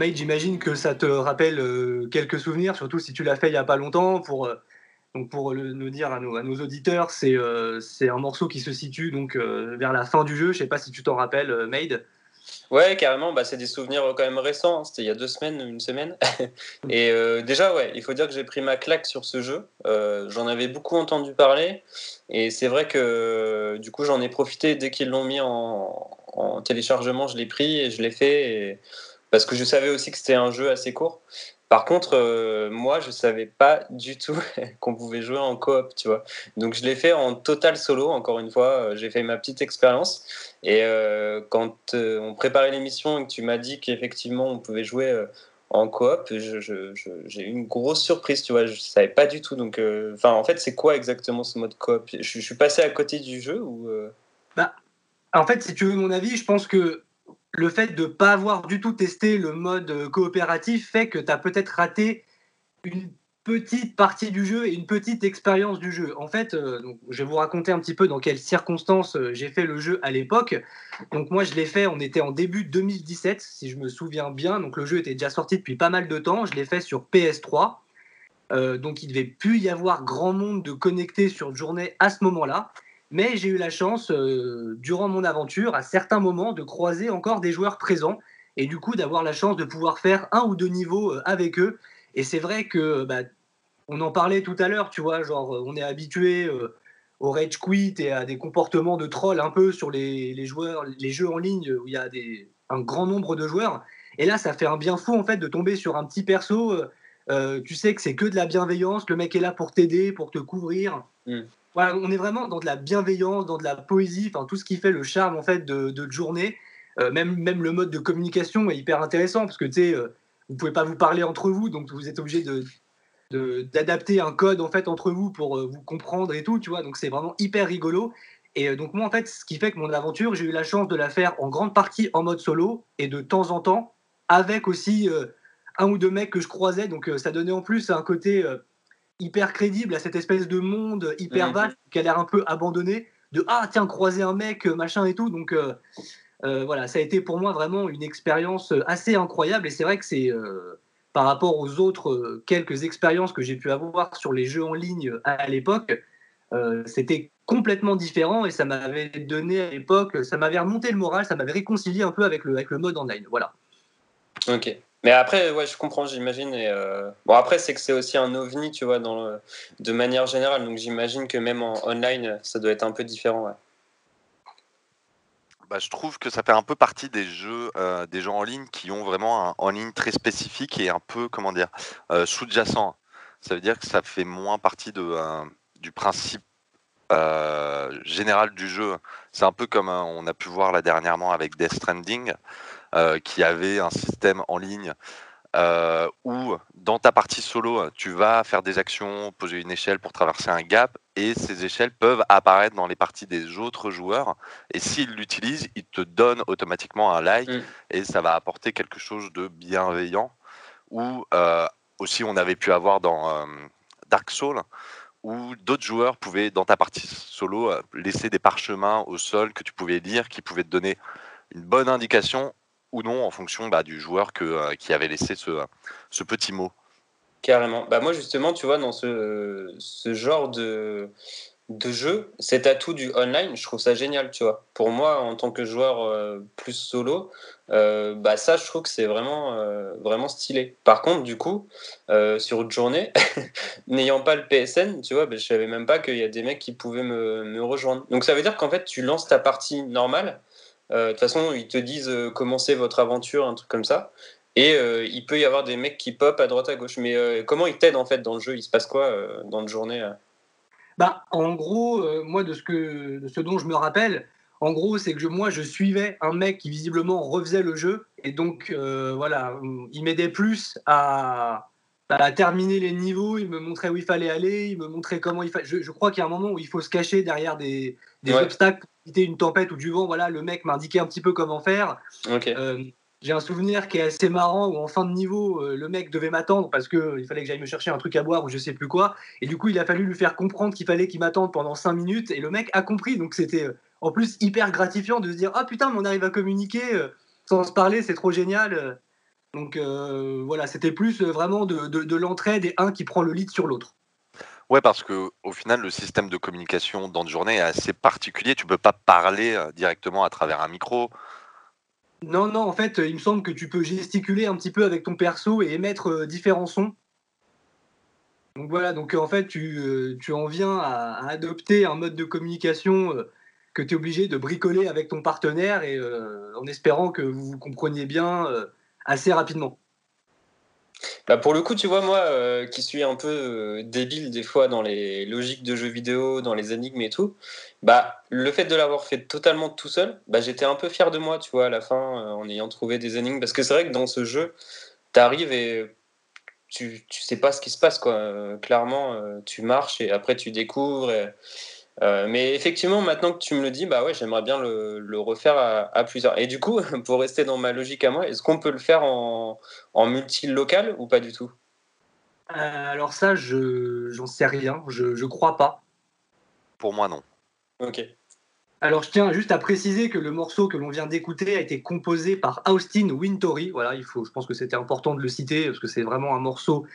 Mate, j'imagine que ça te rappelle euh, quelques souvenirs, surtout si tu l'as fait il n'y a pas longtemps. Pour, euh, donc pour le, nous dire à nos, à nos auditeurs, c'est euh, un morceau qui se situe donc vers la fin du jeu. Je sais pas si tu t'en rappelles, Made. Ouais, carrément, bah, c'est des souvenirs quand même récents. Hein. C'était il y a deux semaines, une semaine. et déjà, ouais, il faut dire que j'ai pris ma claque sur ce jeu. j'en avais beaucoup entendu parler. Et c'est vrai que du coup, j'en ai profité dès qu'ils l'ont mis en, en, téléchargement. Je l'ai pris et je l'ai fait. Parce que je savais aussi que c'était un jeu assez court. Par contre, euh, moi, je savais pas du tout qu'on pouvait jouer en coop, tu vois. Donc, je l'ai fait en total solo, encore une fois. Euh, j'ai fait ma petite expérience. Et euh, quand on préparait l'émission et que tu m'as dit qu'effectivement, on pouvait jouer en coop, j'ai eu une grosse surprise, tu vois. Je savais pas du tout. Donc, enfin, en fait, c'est quoi exactement ce mode coop? Je, je, suis passé à côté du jeu ou Bah, en fait, si tu veux mon avis, je pense que le fait de ne pas avoir du tout testé le mode euh, coopératif fait que tu as peut-être raté une petite partie du jeu et une petite expérience du jeu. En fait, euh, je vais vous raconter un petit peu dans quelles circonstances euh, j'ai fait le jeu à l'époque. Donc moi, je l'ai fait, on était en début 2017, si je me souviens bien. Donc le jeu était déjà sorti depuis pas mal de temps. Je l'ai fait sur PS3. donc il devait plus y avoir grand monde de connectés sur journée à ce moment-là. Mais j'ai eu la chance, euh, durant mon aventure, à certains moments, de croiser encore des joueurs présents et du coup d'avoir la chance de pouvoir faire un ou deux niveaux euh, avec eux. Et c'est vrai que, bah, on en parlait tout à l'heure, tu vois, genre on est habitué euh, au rage quit et à des comportements de troll un peu sur les, joueurs, les jeux en ligne où il y a un grand nombre de joueurs. Et là, ça fait un bien fou en fait de tomber sur un petit perso. tu sais que c'est que de la bienveillance, le mec est là pour t'aider, pour te couvrir. Mm on est vraiment dans de la bienveillance, dans de la poésie, enfin tout ce qui fait le charme en fait de, de journée. Euh, même, même le mode de communication est hyper intéressant parce que tu sais, euh, vous pouvez pas vous parler entre vous, donc vous êtes obligé de d'adapter un code en fait entre vous pour euh, vous comprendre et tout, tu vois. Donc c'est vraiment hyper rigolo. Et donc moi en fait, ce qui fait que mon aventure, j'ai eu la chance de la faire en grande partie en mode solo et de temps en temps avec aussi un ou deux mecs que je croisais. Donc ça donnait en plus un côté hyper crédible à cette espèce de monde hyper mhm. vaste qui a l'air un peu abandonné de ah tiens croiser un mec machin et tout. Donc euh, euh, voilà ça a été pour moi vraiment une expérience assez incroyable. Et c'est vrai que c'est euh, par rapport aux autres quelques expériences que j'ai pu avoir sur les jeux en ligne à, l'époque c'était complètement différent et ça m'avait donné à l'époque ça m'avait remonté le moral ça m'avait réconcilié un peu avec le, avec le mode online. Voilà. Ok mais après, ouais, je comprends, j'imagine. Et euh, Bon, après, c'est que c'est aussi un ovni, tu vois, dans de manière générale. Donc, j'imagine que même en online, ça doit être un peu différent. Bah, je trouve que ça fait un peu partie des jeux, euh, des jeux en ligne qui ont vraiment un en ligne très spécifique et un peu, comment dire, euh, sous-jacent. Ça veut dire que ça fait moins partie de, du principe général du jeu. C'est un peu comme on a pu voir là dernièrement avec Death Stranding. Euh, qui avait un système en ligne euh, où dans ta partie solo, tu vas faire des actions, poser une échelle pour traverser un gap, et ces échelles peuvent apparaître dans les parties des autres joueurs. Et s'ils l'utilisent, ils te donnent automatiquement un like, mm. et ça va apporter quelque chose de bienveillant. Ou euh, aussi, on avait pu avoir dans Dark Souls, où d'autres joueurs pouvaient, dans ta partie solo, laisser des parchemins au sol que tu pouvais lire, qui pouvaient te donner une bonne indication ou non en fonction bah, du joueur que, euh, qui avait laissé ce, ce petit mot. Carrément. Bah moi justement, tu vois, dans ce, ce genre de, de jeu, cet atout du online, je trouve ça génial, tu vois. Pour moi, en tant que joueur euh, plus solo, euh, bah ça, je trouve que c'est vraiment, vraiment stylé. Par contre, du coup, sur une journée, n'ayant pas le PSN, tu vois, bah, je savais même pas qu'il y a des mecs qui pouvaient me, rejoindre. Donc ça veut dire qu'en fait, tu lances ta partie normale, euh, de toute façon, ils te disent euh, commencez votre aventure, un truc comme ça. Et euh, il peut y avoir des mecs qui pop à droite à gauche. Mais comment ils t'aident en fait dans le jeu? Il se passe quoi dans la journée bah, En gros, moi, de ce, que, de ce dont je me rappelle, en gros, c'est que moi, je suivais un mec qui visiblement refaisait le jeu. Et donc, voilà, il m'aidait plus à, à, terminer les niveaux. Il me montrait où il fallait aller. Il me montrait comment il fallait. Je, crois qu'il y a un moment où il faut se cacher derrière des, des obstacles une tempête ou du vent, voilà, le mec m'a indiqué un petit peu comment faire. Euh, j'ai un souvenir qui est assez marrant où en fin de niveau, le mec devait m'attendre parce qu'il fallait que j'aille me chercher un truc à boire ou je sais plus quoi. Et du coup, il a fallu lui faire comprendre qu'il fallait qu'il m'attende pendant 5 minutes. Et le mec a compris. Donc c'était en plus hyper gratifiant de se dire Ah putain, mais on arrive à communiquer sans se parler, c'est trop génial. Donc voilà, c'était plus vraiment de, de l'entraide et un qui prend le lead sur l'autre. Ouais, parce que au final, le système de communication dans une journée est assez particulier. Tu peux pas parler euh, directement à travers un micro. Non, non, en fait, il me semble que tu peux gesticuler un petit peu avec ton perso et émettre euh, différents sons. Donc voilà, donc en fait, tu, euh, tu en viens à, adopter un mode de communication que tu es obligé de bricoler avec ton partenaire et en espérant que vous vous compreniez bien assez rapidement. Bah pour le coup, tu vois, moi euh, qui suis un peu euh, débile des fois dans les logiques de jeux vidéo, dans les énigmes et tout, bah le fait de l'avoir fait totalement tout seul, bah j'étais un peu fier de moi, tu vois, à la fin, euh, en ayant trouvé des énigmes. Parce que c'est vrai que dans ce jeu, t'arrives et tu, tu sais pas ce qui se passe, quoi. clairement, tu marches et après tu découvres. Euh, mais effectivement, maintenant que tu me le dis, bah ouais, j'aimerais bien le, refaire à, plusieurs. Et du coup, pour rester dans ma logique à moi, est-ce qu'on peut le faire en, en multi-local ou pas du tout? Euh, Alors ça, je j'en sais rien. Je, je crois pas. Pour moi, non. Ok. Alors je tiens juste à préciser que le morceau que l'on vient d'écouter a été composé par Austin Wintory. Voilà, il faut, je pense que c'était important de le citer parce que c'est vraiment un morceau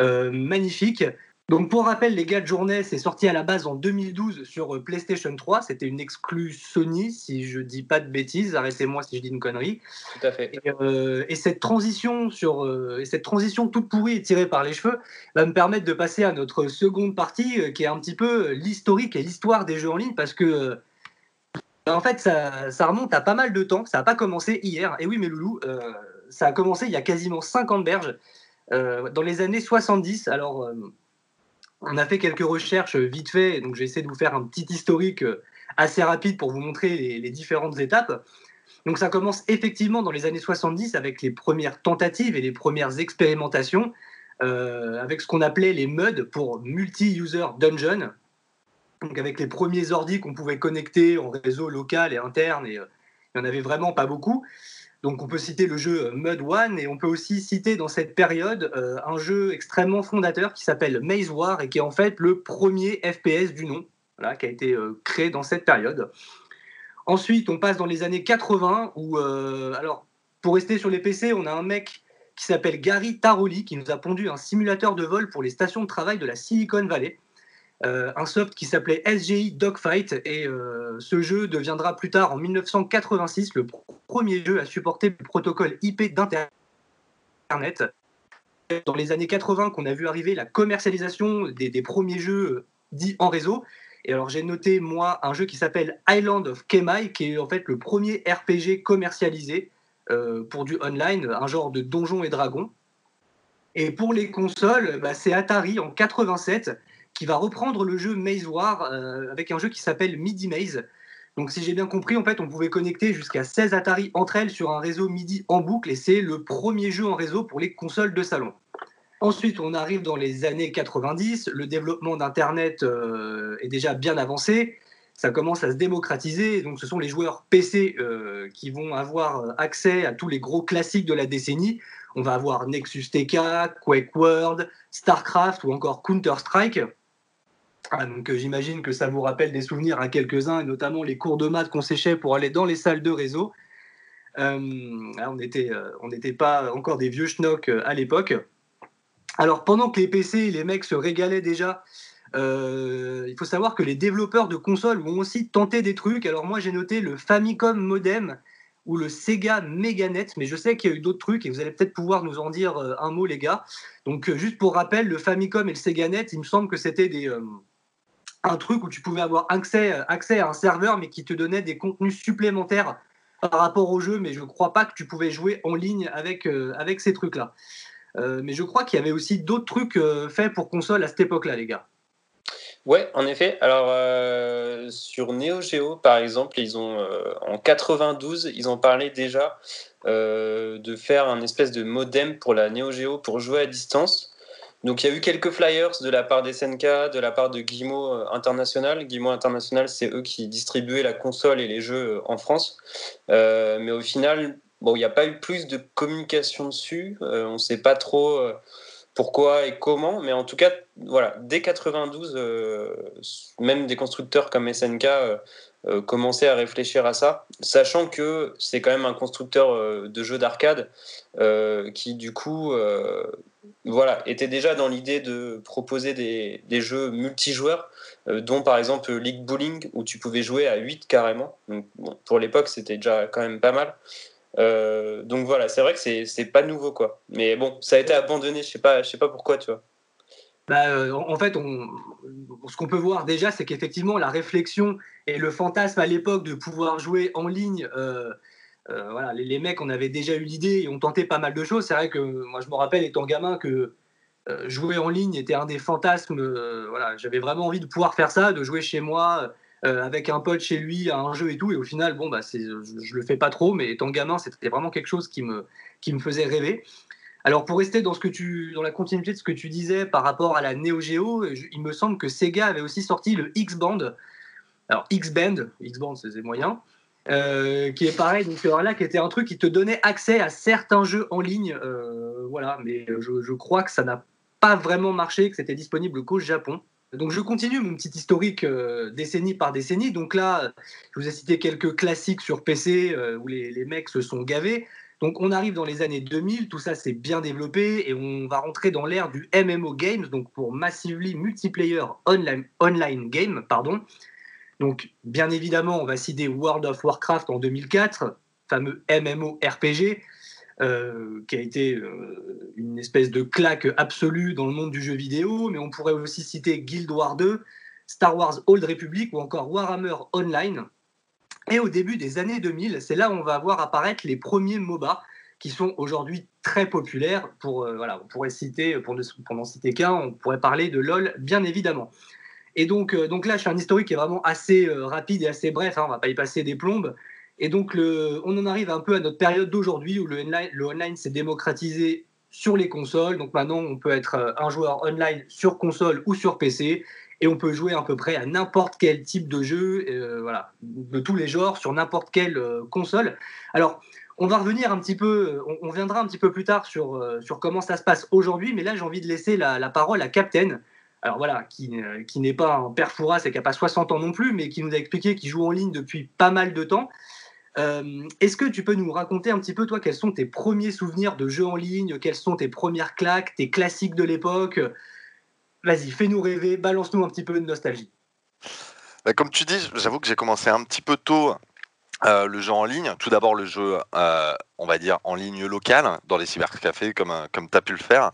euh, magnifique. Donc pour rappel, les gars de journée, c'est sorti à la base en 2012 sur euh, PlayStation 3. C'était une exclue Sony, si je dis pas de bêtises. Arrêtez-moi si je dis une connerie. Tout à fait. Et, euh, cette transition sur euh, et cette transition toute pourrie et tirée par les cheveux va me permettre de passer à notre seconde partie, qui est un petit peu l'historique et l'histoire des jeux en ligne, parce que en fait, ça, ça, remonte à pas mal de temps. Ça n'a pas commencé hier. Et oui, mes loulous, ça a commencé il y a quasiment 50 berges, dans les années 70. Alors on a fait quelques recherches vite fait, donc je vais essayer de vous faire un petit historique euh, assez rapide pour vous montrer les, différentes étapes. Donc ça commence effectivement dans les années 70 avec les premières tentatives et les premières expérimentations euh, avec ce qu'on appelait les MUD pour Multi-User Dungeon, donc avec les premiers ordi qu'on pouvait connecter en réseau local et interne, et euh, il n'y en avait vraiment pas beaucoup. Donc on peut citer le jeu euh, Mud One et on peut aussi citer dans cette période euh, un jeu extrêmement fondateur qui s'appelle Maze War et qui est en fait le premier FPS du nom, qui a été euh, créé dans cette période. Ensuite, on passe dans les années 80 où, alors pour rester sur les PC, on a un mec qui s'appelle Gary Taroli qui nous a pondu un simulateur de vol pour les stations de travail de la Silicon Valley. Euh, un soft qui s'appelait SGI Dogfight et euh, ce jeu deviendra plus tard en 1986 le premier jeu à supporter le protocole IP d'Internet. Dans les années 80 qu'on a vu arriver la commercialisation des, premiers jeux euh, dits en réseau. Et alors j'ai noté moi un jeu qui s'appelle Island of Kemai qui est en fait le premier RPG commercialisé pour du online, un genre de donjon et dragon. Et pour les consoles, bah, c'est Atari en 87 qui va reprendre le jeu Maze War euh, avec un jeu qui s'appelle MIDI Maze. Donc si j'ai bien compris, en fait, on pouvait connecter jusqu'à 16 Atari entre elles sur un réseau MIDI en boucle et c'est le premier jeu en réseau pour les consoles de salon. Ensuite, on arrive dans les années 90, le développement d'Internet euh, est déjà bien avancé, ça commence à se démocratiser, donc ce sont les joueurs PC euh, qui vont avoir accès à tous les gros classiques de la décennie. On va avoir Nexus TK, Quake World, StarCraft ou encore Counter-Strike. Ah, donc euh, j'imagine que ça vous rappelle des souvenirs à quelques-uns, notamment les cours de maths qu'on séchait pour aller dans les salles de réseau. Euh, on n'était euh, pas encore des vieux schnocks à l'époque. Alors pendant que les PC les mecs se régalaient déjà, il faut savoir que les développeurs de consoles vont aussi tenter des trucs. Alors moi j'ai noté le Famicom Modem ou le Sega Meganet, mais je sais qu'il y a eu d'autres trucs et vous allez peut-être pouvoir nous en dire un mot les gars. Donc juste pour rappel, le Famicom et le Seganet, il me semble que c'était des un truc où tu pouvais avoir accès, accès à un serveur, mais qui te donnait des contenus supplémentaires par rapport au jeu, mais je ne crois pas que tu pouvais jouer en ligne avec, euh, avec ces trucs-là. Euh, mais je crois qu'il y avait aussi d'autres trucs euh, faits pour console à cette époque-là, les gars. Ouais, en effet. Alors, sur Neo Geo, par exemple, ils ont, en 92, ils ont parlé déjà de faire un espèce de modem pour la Neo Geo pour jouer à distance. Donc il y a eu quelques flyers de la part des SNK, de la part de Guillemot euh, International. Guillemot International, c'est eux qui distribuaient la console et les jeux euh, en France. Euh, mais au final, bon, il n'y a pas eu plus de communication dessus. on ne sait pas trop pourquoi et comment, mais en tout cas, voilà, dès 92, même des constructeurs comme SNK commencer à réfléchir à ça, sachant que c'est quand même un constructeur de jeux d'arcade qui du coup voilà, était déjà dans l'idée de proposer des, des jeux multijoueurs, dont par exemple League Bowling, où tu pouvais jouer à 8 carrément. Donc, pour l'époque, c'était déjà quand même pas mal. donc voilà, c'est vrai que c'est pas nouveau quoi. Mais bon, ça a été abandonné, je sais pas, je sais pas pourquoi, tu vois. Bah, en fait, on, ce qu'on peut voir déjà, c'est qu'effectivement, la réflexion et le fantasme à l'époque de pouvoir jouer en ligne, euh, euh, voilà, les, mecs, on avait déjà eu l'idée et ont tenté pas mal de choses. C'est vrai que moi, je me rappelle, étant gamin, que euh, jouer en ligne était un des fantasmes. voilà, J'avais vraiment envie de pouvoir faire ça, de jouer chez moi. avec un pote chez lui à un jeu et tout et au final bon bah je, je, le fais pas trop mais étant gamin c'était vraiment quelque chose qui me qui me faisait rêver alors pour rester dans, ce que tu, dans la continuité de ce que tu disais par rapport à la Neo Geo, il me semble que Sega avait aussi sorti le X-Band. Alors X-Band, X-Band c'est moyen, euh, qui est pareil, donc là qui était un truc qui te donnait accès à certains jeux en ligne. Euh, voilà, mais je, crois que ça n'a pas vraiment marché, que c'était disponible qu'au Japon. Donc je continue mon petit historique euh, décennie par décennie. Donc là, je vous ai cité quelques classiques sur PC où les, les, mecs se sont gavés. Donc on arrive dans les années 2000, tout ça s'est bien développé et on va rentrer dans l'ère du MMO Games, donc pour Massively Multiplayer Online, online Game. Pardon. Donc bien évidemment, on va citer World of Warcraft en 2004, fameux MMO RPG, euh, qui a été euh, une espèce de claque absolue dans le monde du jeu vidéo, mais on pourrait aussi citer Guild Wars 2, Star Wars Old Republic ou encore Warhammer Online. Et au début des années 2000, c'est là où on va voir apparaître les premiers MOBA qui sont aujourd'hui très populaires. Pour, euh, on pourrait citer, pour n'en citer qu'un, on pourrait parler de LoL, bien évidemment. Et donc, euh, donc là, je fais un historique qui est vraiment assez euh, rapide et assez bref, hein, on va pas y passer des plombes. Et donc, on en arrive un peu à notre période d'aujourd'hui où le online, le online s'est démocratisé sur les consoles. Donc maintenant, on peut être un joueur online sur console ou sur PC et on peut jouer à peu près à n'importe quel type de jeu, euh, voilà, de tous les genres, sur n'importe quelle euh, console. Alors, on va revenir un petit peu, on, viendra un petit peu plus tard sur, euh, sur comment ça se passe aujourd'hui, mais là j'ai envie de laisser la, parole à Captain. Alors voilà, qui, n'est pas un père Fouras et qui n'a pas 60 ans non plus, mais qui nous a expliqué qu'il joue en ligne depuis pas mal de temps. Est-ce que tu peux nous raconter un petit peu, toi, quels sont tes premiers souvenirs de jeux en ligne, quelles sont tes premières claques, tes classiques de l'époque? Vas-y, fais-nous rêver, balance-nous un petit peu de nostalgie. Bah, comme tu dis, j'avoue que j'ai commencé un petit peu tôt euh, le jeu en ligne. Tout d'abord, le jeu, euh, on va dire, en ligne local, dans les cybercafés, comme, euh, comme tu as pu le faire,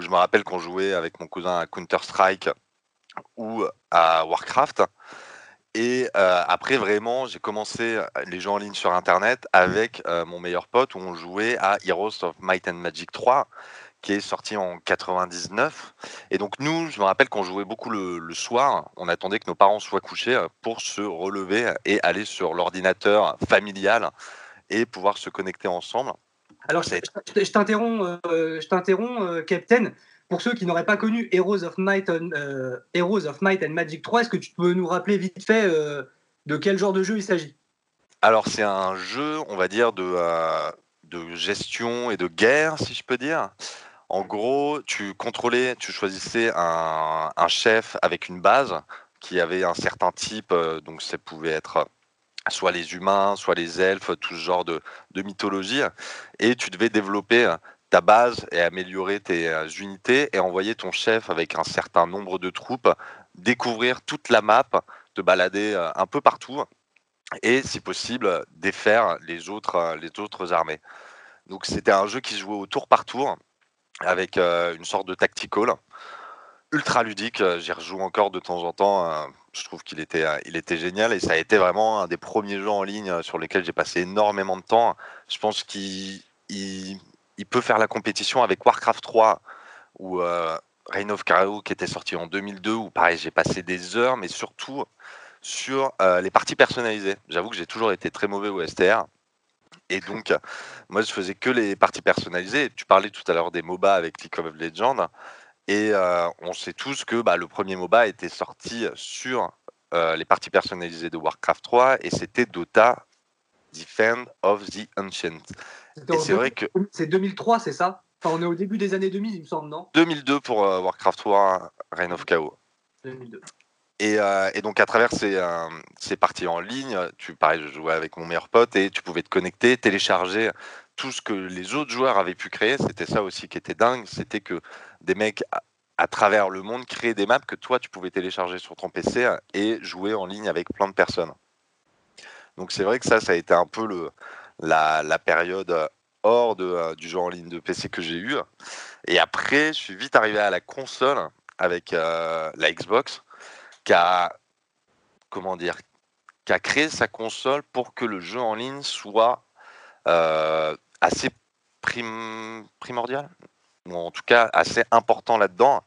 où je me rappelle qu'on jouait avec mon cousin à Counter-Strike ou à Warcraft. Et après, vraiment, j'ai commencé les jeux en ligne sur Internet avec mon meilleur pote, où on jouait à Heroes of Might and Magic 3, qui est sorti en 99. Et donc nous, je me rappelle qu'on jouait beaucoup le, soir, on attendait que nos parents soient couchés euh, pour se relever et aller sur l'ordinateur familial et pouvoir se connecter ensemble. Alors je, t'interromps, euh, je t'interromps, euh, Captain. Pour ceux qui n'auraient pas connu Heroes of Might, and, Heroes of Might and Magic 3, est-ce que tu peux nous rappeler vite fait de quel genre de jeu il s'agit? Alors c'est un jeu, on va dire, de, de gestion et de guerre, si je peux dire. En gros, tu contrôlais, tu choisissais un, chef avec une base qui avait un certain type, euh, donc ça pouvait être soit les humains, soit les elfes, tout ce genre de, mythologie, et tu devais développer ta base et améliorer tes euh, unités et envoyer ton chef avec un certain nombre de troupes découvrir toute la map, te balader euh, un peu partout et si possible défaire les autres, les autres armées. Donc c'était un jeu qui se jouait au tour par tour avec euh, une sorte de tactical ultra ludique. Euh, j'y rejoue encore de temps en temps. Euh, je trouve qu'il était, il était génial et ça a été vraiment un des premiers jeux en ligne sur lesquels j'ai passé énormément de temps. Je pense qu'il il, peut faire la compétition avec Warcraft 3 ou Reign of Chaos qui était sorti en 2002 où pareil j'ai passé des heures mais surtout sur les parties personnalisées. J'avoue que j'ai toujours été très mauvais au STR. Et donc, moi, je faisais que les parties personnalisées. Tu parlais tout à l'heure des MOBA avec League of Legends. Et euh, on sait tous que bah, le premier MOBA était sorti sur euh, les parties personnalisées de Warcraft 3 et c'était Dota Defend of the Ancient. Et c'est vrai que. C'est 2003, c'est ça? Enfin, on est au début des années 2000, il me semble, non? 2002 pour euh, Warcraft 3, Reign of Chaos. 2002. Euh, et, donc à travers ces, ces, parties en ligne, tu pareil, je jouais avec mon meilleur pote et tu pouvais te connecter, télécharger tout ce que les autres joueurs avaient pu créer. C'était ça aussi qui était dingue, c'était que des mecs à, travers le monde créaient des maps que toi tu pouvais télécharger sur ton PC et jouer en ligne avec plein de personnes. Donc c'est vrai que ça, ça a été un peu le, la, période hors euh, du jeu en ligne de PC que j'ai eu. Et après, je suis vite arrivé à la console avec euh, la Xbox, qui a, comment dire, qui a créé sa console pour que le jeu en ligne soit euh, assez primordial, ou en tout cas assez important là-dedans.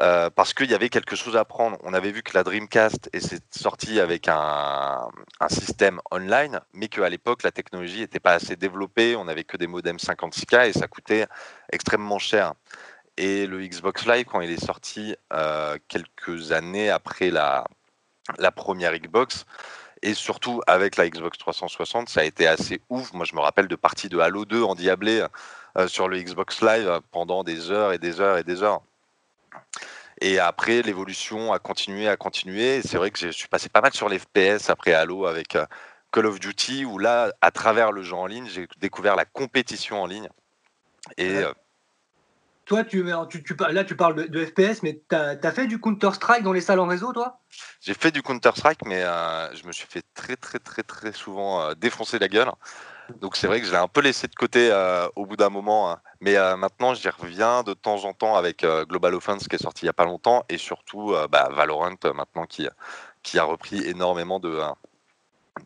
Euh, parce qu'il y avait quelque chose à apprendre. On avait vu que la Dreamcast est sortie avec un, système online, mais qu'à l'époque, la technologie n'était pas assez développée. On n'avait que des modems 56K et ça coûtait extrêmement cher. Et le Xbox Live, quand il est sorti euh, quelques années après la, la première Xbox, et surtout avec la Xbox 360, ça a été assez ouf. Moi, je me rappelle de parties de Halo 2 en diablé euh, sur le Xbox Live pendant des heures et des heures et des heures. Et après, l'évolution a continué, a continué. C'est vrai que je suis passé pas mal sur les FPS après Halo avec euh, Call of Duty, où là, à travers le jeu en ligne, j'ai découvert la compétition en ligne. Et. Euh, toi, tu, tu, tu, là, tu parles de, FPS, mais tu as, fait du Counter-Strike dans les salles en réseau, toi? J'ai fait du Counter-Strike, mais euh, je me suis fait très, très, très, très souvent défoncer la gueule. Donc c'est vrai que je l'ai un peu laissé de côté euh, au bout d'un moment. Hein. Mais euh, maintenant, j'y reviens de temps en temps avec euh, Global Offense qui est sorti il n'y a pas longtemps et surtout bah, Valorant maintenant qui, qui a repris énormément de,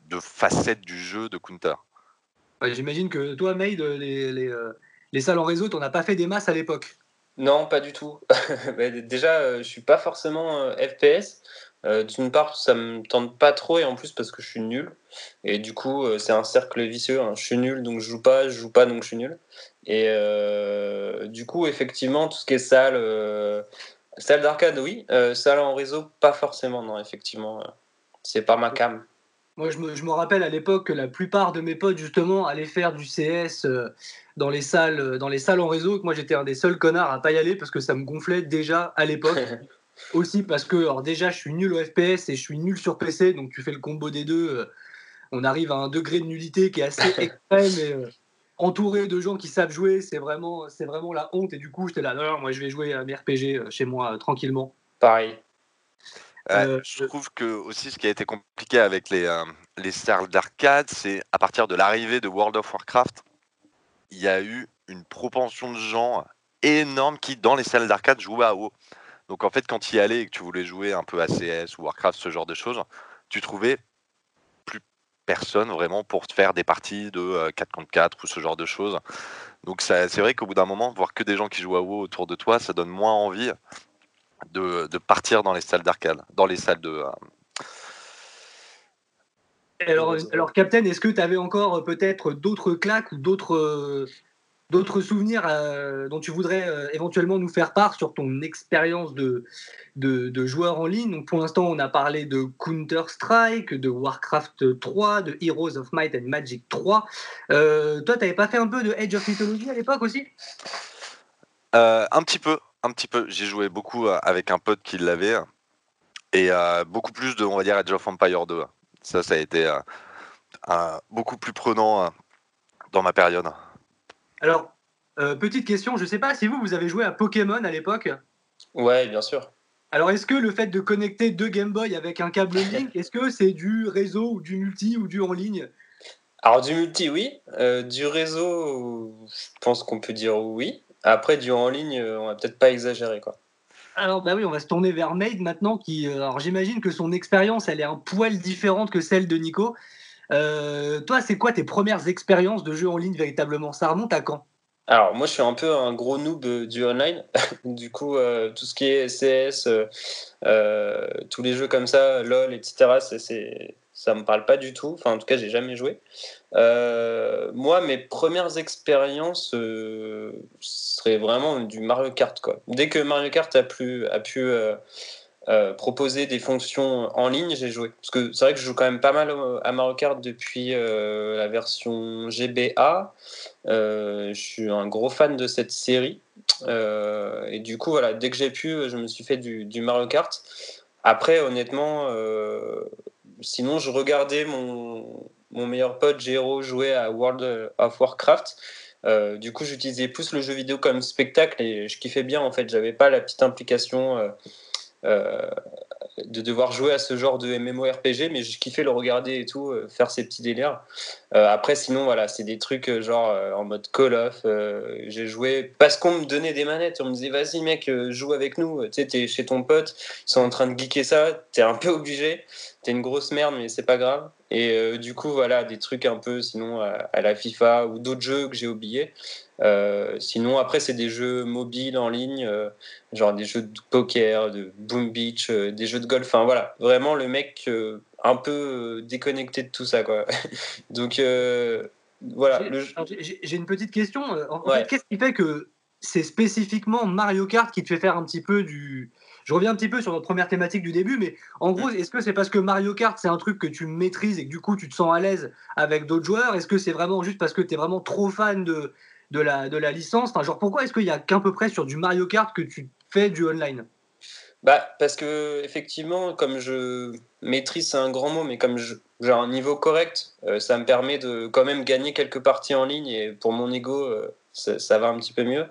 de facettes du jeu de Counter. J'imagine que toi, Maid, les, les, les salles en réseau, n'en as pas fait des masses à l'époque. Non, pas du tout. Bah, déjà, je suis pas forcément FPS. Euh, d'une part, ça me tente pas trop et en plus parce que je suis nul. Et du coup, euh, c'est un cercle vicieux. Hein. Je suis nul donc je joue pas, je joue pas donc je suis nul. Et euh, du coup, effectivement, tout ce qui est salle, salle d'arcade, oui. salle en réseau, pas forcément, non, effectivement. c'est pas ma cam. Moi, je me, je me rappelle à l'époque que la plupart de mes potes, justement, allaient faire du CS dans, les salles, dans les salles en réseau. Que moi, j'étais un des seuls connards à pas y aller parce que ça me gonflait déjà à l'époque. Aussi parce que, alors déjà, je suis nul au FPS et je suis nul sur PC, donc tu fais le combo des deux. Euh, on arrive à un degré de nullité qui est assez extrême et euh, entouré de gens qui savent jouer, c'est vraiment, c'est vraiment la honte. Et du coup, j'étais là, non, moi je vais jouer à mes RPG euh, chez moi tranquillement. Pareil. Je trouve que aussi ce qui a été compliqué avec les, les salles d'arcade, c'est à partir de l'arrivée de World of Warcraft, il y a eu une propension de gens énorme qui, dans les salles d'arcade, jouaient à WoW. Donc en fait, quand tu y allais et que tu voulais jouer un peu à CS ou Warcraft, ce genre de choses, tu trouvais plus personne vraiment pour te faire des parties de 4 euh, contre 4 ou ce genre de choses. Donc c'est vrai qu'au bout d'un moment, voir que des gens qui jouent à WoW autour de toi, ça donne moins envie de, partir dans les salles d'arcade, dans les salles de... Euh, alors, alors, Captain, est-ce que tu avais encore euh, peut-être d'autres claques ou d'autres d'autres souvenirs euh, dont tu voudrais euh, éventuellement nous faire part sur ton expérience de, de, joueur en ligne? Donc pour l'instant, on a parlé de Counter-Strike, de Warcraft 3, de Heroes of Might and Magic 3. Euh, toi, tu n'avais pas fait un peu de Age of Mythology à l'époque aussi? Un petit peu, un petit peu. J'ai joué beaucoup avec un pote qui l'avait. Et beaucoup plus de, on va dire, Age of Empire 2. Ça, ça a été beaucoup plus prenant dans ma période. Alors, euh, petite question, je ne sais pas si vous, vous avez joué à Pokémon à l'époque Ouais, bien sûr. Alors, est-ce que le fait de connecter deux Game Boy avec un câble Link, est-ce que c'est du réseau ou du multi ou du en ligne? Alors, du multi, oui. Euh, du réseau, je pense qu'on peut dire oui. Après, du en ligne, on va peut-être pas exagérer, quoi. Alors, bah oui, on va se tourner vers Maid maintenant. Qui, euh, alors, j'imagine que son expérience, elle est un poil différente que celle de Nico. Euh, toi, c'est quoi tes premières expériences de jeu en ligne véritablement? Ça remonte à quand? Alors moi je suis un peu un gros noob euh, du online, du coup euh, tout ce qui est CS, tous les jeux comme ça, LOL, etc. C'est, ça me parle pas du tout. Enfin en tout cas j'ai jamais joué. moi mes premières expériences seraient vraiment du Mario Kart quoi. Dès que Mario Kart a, plus, a pu proposer des fonctions en ligne, j'ai joué. Parce que c'est vrai que je joue quand même pas mal à Mario Kart depuis la version GBA. je suis un gros fan de cette série. et du coup, voilà, dès que j'ai pu, je me suis fait du, du Mario Kart. Après, honnêtement, sinon, je regardais mon, mon meilleur pote Jero jouer à World of Warcraft. Euh, du coup, j'utilisais plus le jeu vidéo comme spectacle et je kiffais bien en fait. J'avais pas la petite implication euh, euh, de devoir jouer à ce genre de MMORPG, mais je kiffais le regarder et tout, faire ces petits délires. après, sinon, voilà, c'est des trucs genre en mode Call of. J'ai joué parce qu'on me donnait des manettes. On me disait, vas-y, mec, joue avec nous. Tu sais, t'es chez ton pote, ils sont en train de geeker ça, t'es un peu obligé. T'es une grosse merde, mais c'est pas grave. Et euh, du coup, voilà, des trucs un peu sinon à, la FIFA ou d'autres jeux que j'ai oubliés. Euh, sinon, après, c'est des jeux mobiles en ligne, euh, genre des jeux de poker, de Boom Beach, des jeux de golf. Enfin, voilà, vraiment le mec un peu déconnecté de tout ça, quoi. Donc, voilà. J'ai une petite question. En fait, qu'est-ce qui fait que c'est spécifiquement Mario Kart qui te fait faire un petit peu du, je reviens un petit peu sur notre première thématique du début, mais en gros, est-ce que c'est parce que Mario Kart, c'est un truc que tu maîtrises et que du coup, tu te sens à l'aise avec d'autres joueurs? Est-ce que c'est vraiment juste parce que tu es vraiment trop fan de, de, la, licence? Enfin, genre, Pourquoi est-ce qu'il n'y a qu'un peu près sur du Mario Kart que tu fais du online? Bah, parce que effectivement, comme je maîtrise, c'est un grand mot, mais comme j'ai un niveau correct, euh, ça me permet de quand même gagner quelques parties en ligne et pour mon ego, euh, ça, va un petit peu mieux.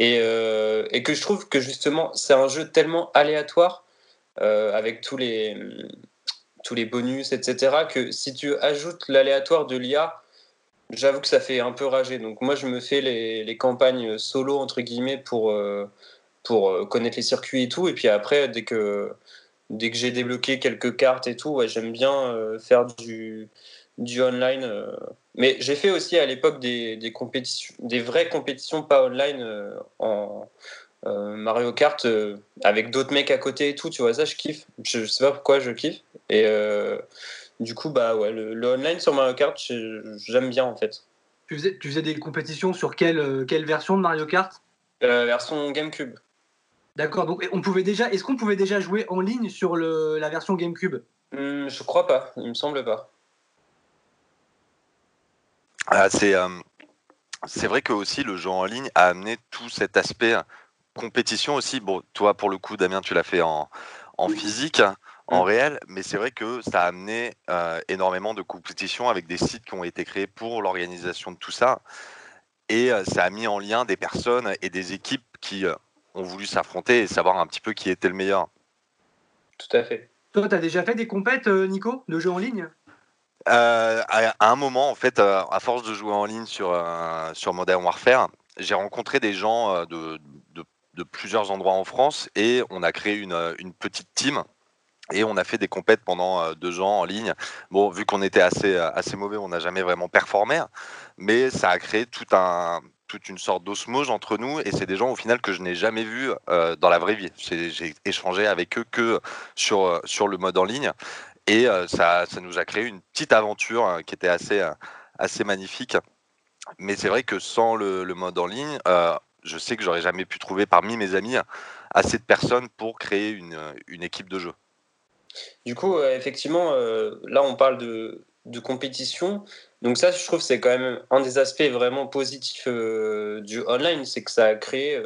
Euh, et, que je trouve que justement, c'est un jeu tellement aléatoire, euh, avec tous les, tous les bonus, etc., que si tu ajoutes l'aléatoire de l'IA, j'avoue que ça fait un peu rager. Donc moi, je me fais les, les campagnes solo, entre guillemets, pour, euh, pour connaître les circuits et tout. Et puis après, dès que, dès que j'ai débloqué quelques cartes et tout, j'aime bien faire du, du online. Euh. Mais j'ai fait aussi à l'époque des, des, compétitions, des vraies compétitions pas online euh, en euh, Mario Kart avec d'autres mecs à côté et tout. Tu vois ça, je kiffe. Je, sais pas pourquoi je kiffe. Et du coup, bah ouais, le, online sur Mario Kart, j'aime bien en fait. Tu faisais, tu faisais des compétitions sur quelle, quelle version de Mario Kart? La version GameCube. D'accord. Donc on pouvait déjà, est-ce qu'on pouvait déjà jouer en ligne sur le, la version GameCube? Hmm, Je crois pas. Il me semble pas. Ah, euh, c'est vrai que aussi le jeu en ligne a amené tout cet aspect compétition aussi. Bon, toi pour le coup, Damien, tu l'as fait en, physique, en mmh. réel, mais c'est vrai que ça a amené euh, énormément de compétition avec des sites qui ont été créés pour l'organisation de tout ça. Et euh, ça a mis en lien des personnes et des équipes qui ont voulu s'affronter et savoir un petit peu qui était le meilleur. Tout à fait. Toi, tu as déjà fait des compètes, Nico, de jeux en ligne? Euh, à, un moment, en fait, euh, à force de jouer en ligne sur, euh, sur Modern Warfare, j'ai rencontré des gens de, de, plusieurs endroits en France et on a créé une, une petite team et on a fait des compètes pendant deux ans en ligne. Bon, vu qu'on était assez, assez mauvais, on n'a jamais vraiment performé, mais ça a créé tout un, toute une sorte d'osmose entre nous et c'est des gens au final que je n'ai jamais vus dans la vraie vie. J'ai échangé avec eux que sur, sur le mode en ligne et euh, ça, ça, nous a créé une petite aventure hein, qui était assez, euh, assez magnifique. Mais c'est vrai que sans le, mode en ligne, euh, je sais que j'aurais jamais pu trouver parmi mes amis assez de personnes pour créer une, une équipe de jeu. Du coup, effectivement, là on parle de, de, compétition. Donc ça, je trouve, c'est quand même un des aspects vraiment positifs du online, c'est que ça a créé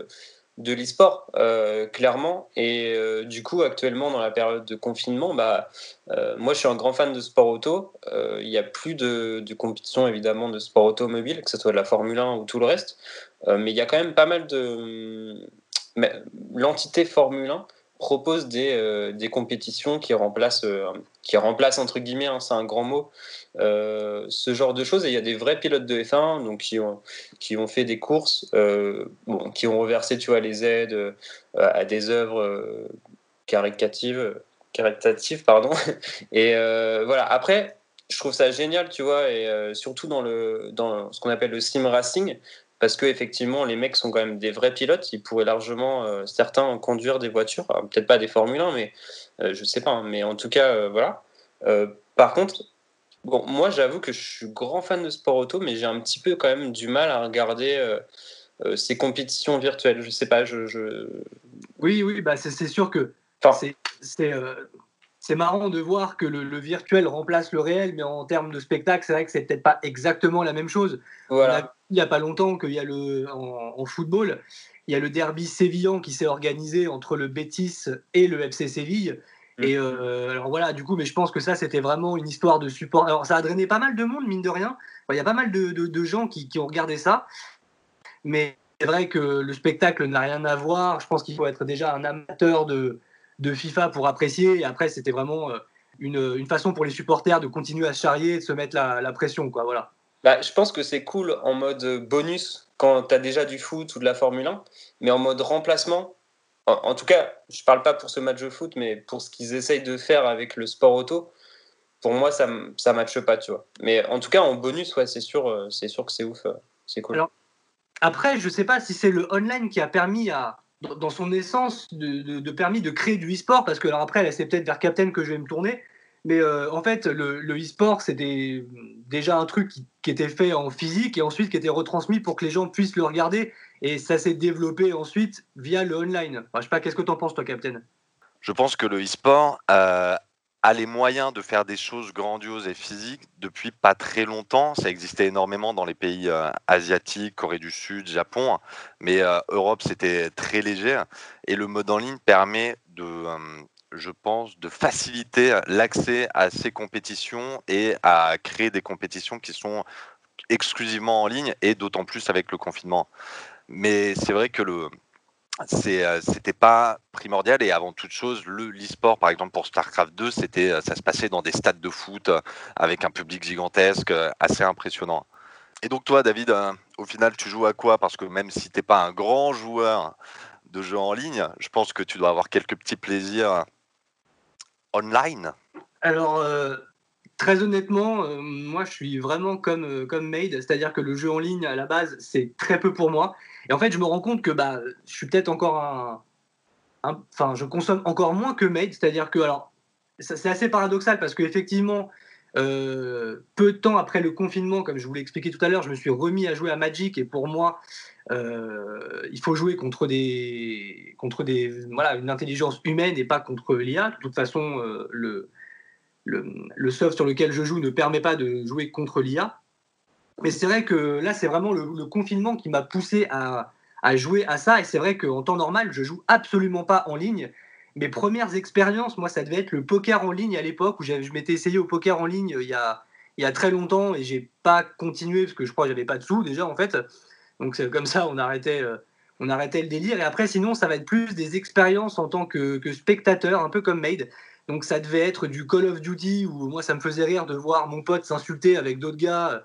de l'e-sport, euh, clairement. Et euh, du coup, actuellement, dans la période de confinement, bah, euh, moi, je suis un grand fan de sport auto. Il n'y a plus de, de, compétition, évidemment, de sport automobile, que ce soit de la Formule 1 ou tout le reste. mais il y a quand même pas mal de... L'entité Formule 1 propose des, des compétitions qui remplacent, qui remplacent entre guillemets, hein, c'est un grand mot, euh, ce genre de choses. Et il y a des vrais pilotes de F1 donc, qui, ont, qui ont fait des courses, euh, qui ont reversé tu vois, les aides euh, à des œuvres caritatives, caritatives pardon. Et voilà, après, je trouve ça génial, tu vois, et surtout dans, le, dans ce qu'on appelle le sim racing, parce que effectivement les mecs sont quand même des vrais pilotes, ils pourraient largement certains conduire des voitures, peut-être pas des Formule 1, mais je sais pas, hein. mais en tout cas voilà. par contre, Bon, moi, j'avoue que je suis grand fan de sport auto, mais j'ai un petit peu quand même du mal à regarder euh, euh, ces compétitions virtuelles. Je sais pas, je. Oui, oui, bah c'est sûr que c'est c'est marrant de voir que le, virtuel remplace le réel, mais en termes de spectacle, c'est vrai que c'est peut-être pas exactement la même chose. Voilà. il n'y a pas longtemps qu'il y a le en, football, il y a le derby sévillan qui s'est organisé entre le Betis et le FC Séville. Mm. Et euh, alors voilà, du coup, mais je pense que ça, c'était vraiment une histoire de support. Alors ça a drainé pas mal de monde, mine de rien. Il y a pas mal de, de, gens qui, qui, ont regardé ça. Mais c'est vrai que le spectacle n'a rien à voir. Je pense qu'il faut être déjà un amateur de, de FIFA pour apprécier. Et après, c'était vraiment euh, une, une, façon pour les supporters de continuer à charrier, de se mettre la, la pression. Quoi, voilà. Bah, je pense que c'est cool en mode bonus quand tu as déjà du foot ou de la Formule 1, mais en mode remplacement, en, tout cas, je parle pas pour ce match de foot, mais pour ce qu'ils essayent de faire avec le sport auto, pour moi, ça ne matche pas, tu vois. Mais en tout cas, en bonus, ouais, c'est sûr, euh, c'est sûr que c'est ouf, euh, c'est cool. après, je sais pas si c'est le online qui a permis à, dans son essence, de, permis de créer du e-sport, parce que alors après, c'est peut-être vers Captain que je vais me tourner, mais euh, en fait, le, e-sport, c'était déjà un truc qui, était fait en physique et ensuite qui était retransmis pour que les gens puissent le regarder. Et ça s'est développé ensuite via le online. Je je sais pas, qu'est-ce que tu en penses, toi, Captain? Je pense que le e-sport euh, a les moyens de faire des choses grandioses et physiques depuis pas très longtemps. Ça existait énormément dans les pays euh, asiatiques, Corée du Sud, Japon, mais Europe, c'était très léger. Et le mode en ligne permet de je pense, de faciliter l'accès à ces compétitions et à créer des compétitions qui sont exclusivement en ligne et d'autant plus avec le confinement. Mais c'est vrai que le c'était pas primordial et avant toute chose le l'e-sport par exemple pour Starcraft 2 c'était ça se passait dans des stades de foot avec un public gigantesque assez impressionnant. Et donc toi David au final tu joues à quoi? Parce que même si t'es pas un grand joueur de jeux en ligne, je pense que tu dois avoir quelques petits plaisirs online Alors, euh, très honnêtement, euh, moi, je suis vraiment comme, euh, comme Made, c'est-à-dire que le jeu en ligne, à la base, c'est très peu pour moi. Et en fait, je me rends compte que bah, je suis peut-être encore un. Enfin, je consomme encore moins que Made, c'est-à-dire que, alors, c'est assez paradoxal parce qu'effectivement, peu de temps après le confinement, comme je vous l'ai expliqué tout à l'heure, je me suis remis à jouer à Magic et pour moi, euh, il faut jouer contre des, contre des, voilà, une intelligence humaine et pas contre l'IA. De toute façon, euh, le, le, soft sur lequel je joue ne permet pas de jouer contre l'IA. Mais c'est vrai que là, c'est vraiment le, confinement qui m'a poussé à, jouer à ça. Et c'est vrai qu'en temps normal, je joue absolument pas en ligne. Mes premières expériences, moi, ça devait être le poker en ligne à l'époque où je m'étais essayé au poker en ligne il y a, très longtemps et j'ai pas continué parce que je crois que j'avais pas de sous déjà en fait. Donc c'est comme ça, on arrêtait, on arrêtait le délire. Et après, sinon, ça va être plus des expériences en tant que, spectateur, un peu comme Made. Donc ça devait être du Call of Duty où moi, ça me faisait rire de voir mon pote s'insulter avec d'autres gars.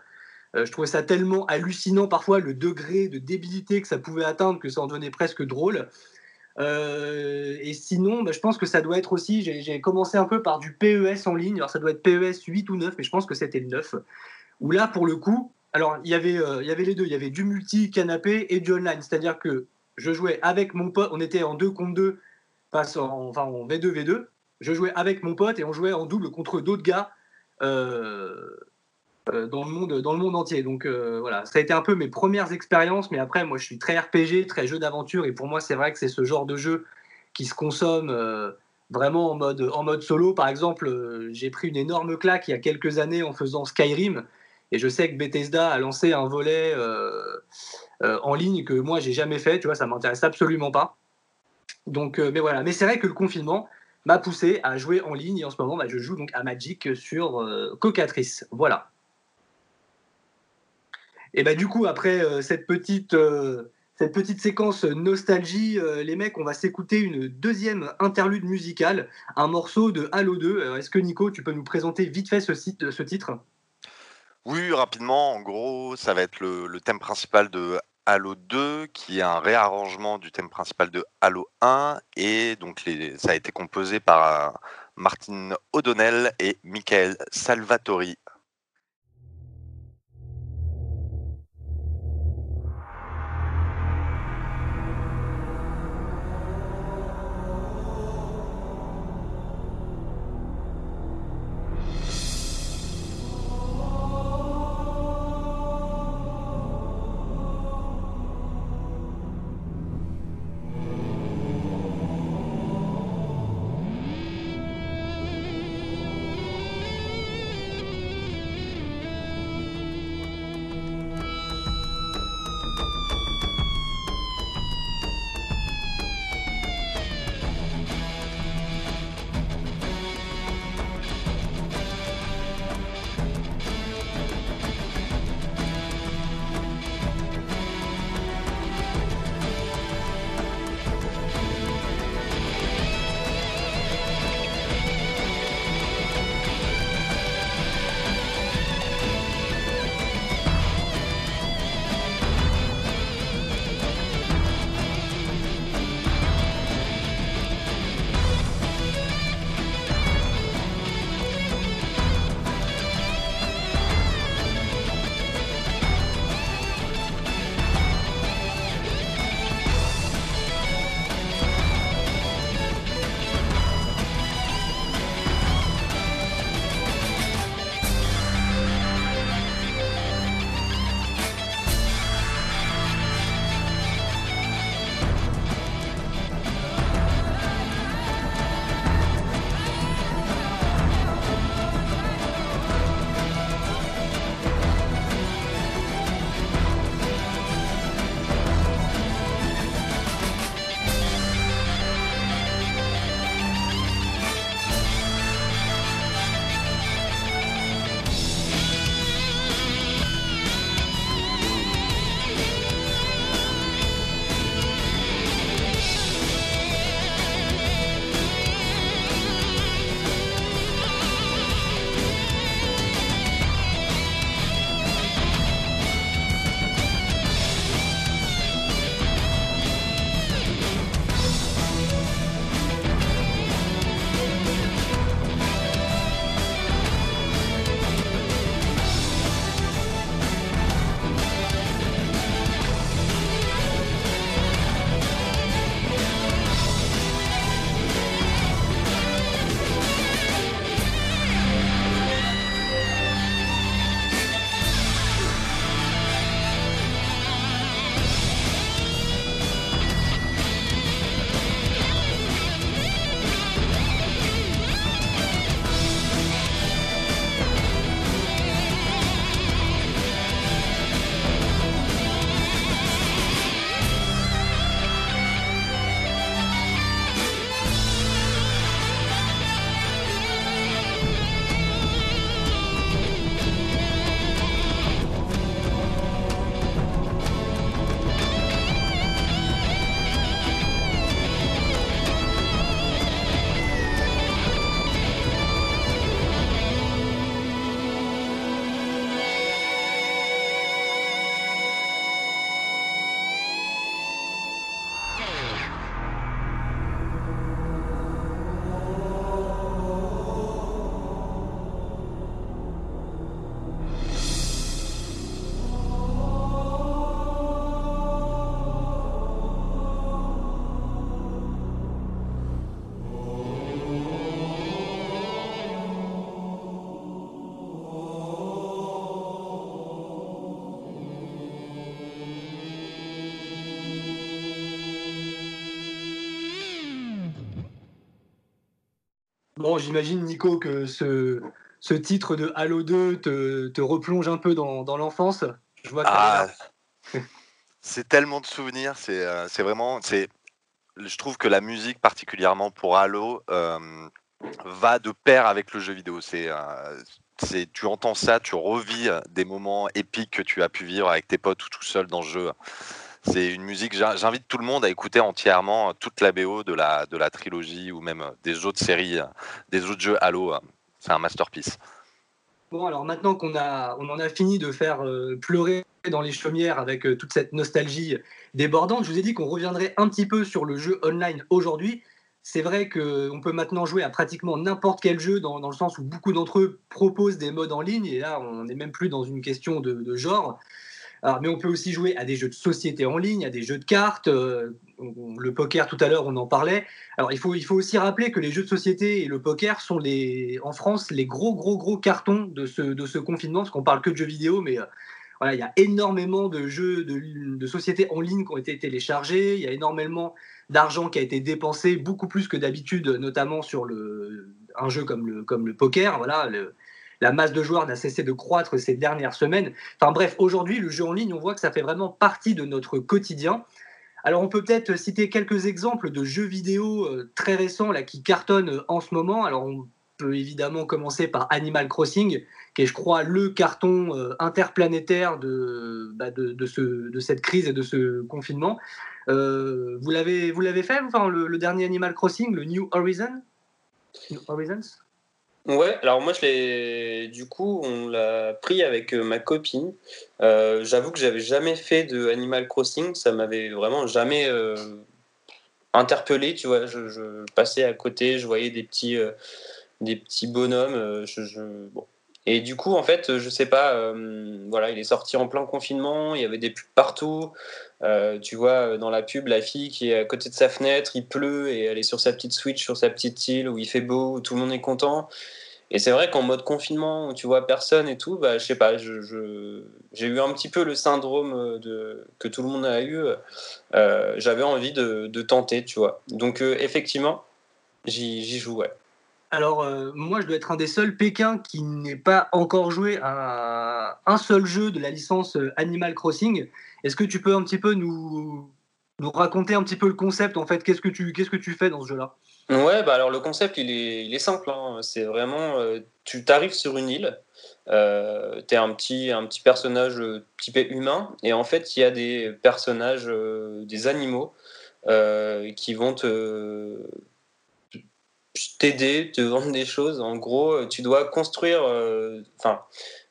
Euh, je trouvais ça tellement hallucinant parfois le degré de débilité que ça pouvait atteindre que ça en devenait presque drôle. Euh, et sinon, bah, je pense que ça doit être aussi, j'ai commencé un peu par du PES en ligne, alors ça doit être PES 8 ou 9, mais je pense que c'était le 9, où là, pour le coup, alors, il euh, il y avait les deux. Il y avait du multi-canapé et du online. C'est-à-dire que je jouais avec mon pote. On était en 2 contre 2, enfin en V2, V2. Je jouais avec mon pote et on jouait en double contre d'autres gars euh, euh, dans, le monde, dans le monde entier. Donc voilà, ça a été un peu mes premières expériences. Mais après, moi, je suis très RPG, très jeu d'aventure. Et pour moi, c'est vrai que c'est ce genre de jeu qui se consomme vraiment en mode, en mode solo. Par exemple, j'ai pris une énorme claque il y a quelques années en faisant Skyrim. Et je sais que Bethesda a lancé un volet euh, euh, en ligne que moi j'ai jamais fait, tu vois, ça m'intéresse absolument pas. Donc, euh, mais voilà. Mais c'est vrai que le confinement m'a poussé à jouer en ligne et en ce moment, bah, je joue donc à Magic sur Cocatrice. Voilà. Et bah du coup, après cette petite cette petite séquence nostalgie, les mecs, on va s'écouter une deuxième interlude musicale, un morceau de Halo 2. Est-ce que Nico, tu peux nous présenter vite fait ce, ce titre? Oui, rapidement, en gros, ça va être le, thème principal de Halo 2, qui est un réarrangement du thème principal de Halo 1, et donc ça a été composé par euh, Martin O'Donnell et Michael Salvatori. J'imagine, Nico, que ce, ce titre de Halo 2 te, te replonge un peu dans, dans l'enfance. Je vois Ah, c'est tellement de souvenirs. C'est euh, c'est vraiment. c'est Je trouve que la musique, particulièrement pour Halo, euh, va de pair avec le jeu vidéo. C'est euh, c'est- tu entends ça, tu revis des moments épiques que tu as pu vivre avec tes potes ou tout seul dans le jeu. C'est une musique. j'in- J'invite tout le monde à écouter entièrement toute la BO de la de la trilogie ou même des autres séries, des autres jeux Halo. C'est un masterpiece. Bon, alors maintenant qu'on on en a fini de faire euh, pleurer dans les chaumières avec euh, toute cette nostalgie débordante, je vous ai dit qu'on reviendrait un petit peu sur le jeu online aujourd'hui. C'est vrai qu'on peut maintenant jouer à pratiquement n'importe quel jeu dans, dans le sens où beaucoup d'entre eux proposent des modes en ligne et là on n'est même plus dans une question de genre. Mais on peut aussi jouer à des jeux de société en ligne, à des jeux de cartes. euh, le poker tout à l'heure, on en parlait. Alors il faut, il faut aussi rappeler que les jeux de société et le poker sont les, en France les gros gros gros cartons de ce, de ce confinement, parce qu'on parle que de jeux vidéo, mais euh, voilà, il y a énormément de jeux de, de société en ligne qui ont été téléchargés, il y a énormément d'argent qui a été dépensé, beaucoup plus que d'habitude, notamment sur le, un jeu comme le, comme le poker. Voilà, le- la masse de joueurs n'a cessé de croître ces dernières semaines. Enfin bref, aujourd'hui, le jeu en ligne, on voit que ça fait vraiment partie de notre quotidien. Alors on peut peut-être citer quelques exemples de jeux vidéo euh, très récents là, qui cartonnent euh, en ce moment. Alors on peut évidemment commencer par Animal Crossing, qui est je crois le carton euh, interplanétaire de, bah, de, de ce, de cette crise et de ce confinement. Euh, vous l'avez fait, enfin, le, le dernier Animal Crossing, le New Horizon New Horizons? Ouais, alors moi je l'ai. Du coup, on l'a pris avec euh, ma copine. Euh, J'avoue que j'avais jamais fait de Animal Crossing, ça m'avait vraiment jamais euh, interpellé, tu vois. Je, je passais à côté, je voyais des petits, des petits bonhommes. je- bon. Et du coup, en fait, je sais pas, euh, voilà, il est sorti en plein confinement, il y avait des pubs partout. Euh, tu vois, dans la pub, la fille qui est à côté de sa fenêtre, il pleut et elle est sur sa petite Switch, sur sa petite île où il fait beau, où tout le monde est content. Et c'est vrai qu'en mode confinement, où tu vois personne et tout, bah, je sais pas, j'ai eu un petit peu le syndrome de, que tout le monde a eu. Euh, J'avais envie de, de tenter, tu vois. Donc, euh, effectivement, j'y joue, ouais. Alors, euh, moi, je dois être un des seuls Pékins qui n'ait pas encore joué à un seul jeu de la licence euh, Animal Crossing. Est-ce que tu peux un petit peu nous, nous raconter un petit peu le concept, en fait? Qu'est-ce que tu, qu'est-ce que tu fais dans ce jeu-là? Ouais, bah alors le concept, il est, il est simple. hein. C'est vraiment, euh, tu t'arrives sur une île, euh, tu es un petit, un petit personnage typé humain, et en fait, il y a des personnages, des animaux, qui vont te t'aider, te vendre des choses. En gros, tu dois construire, euh, enfin,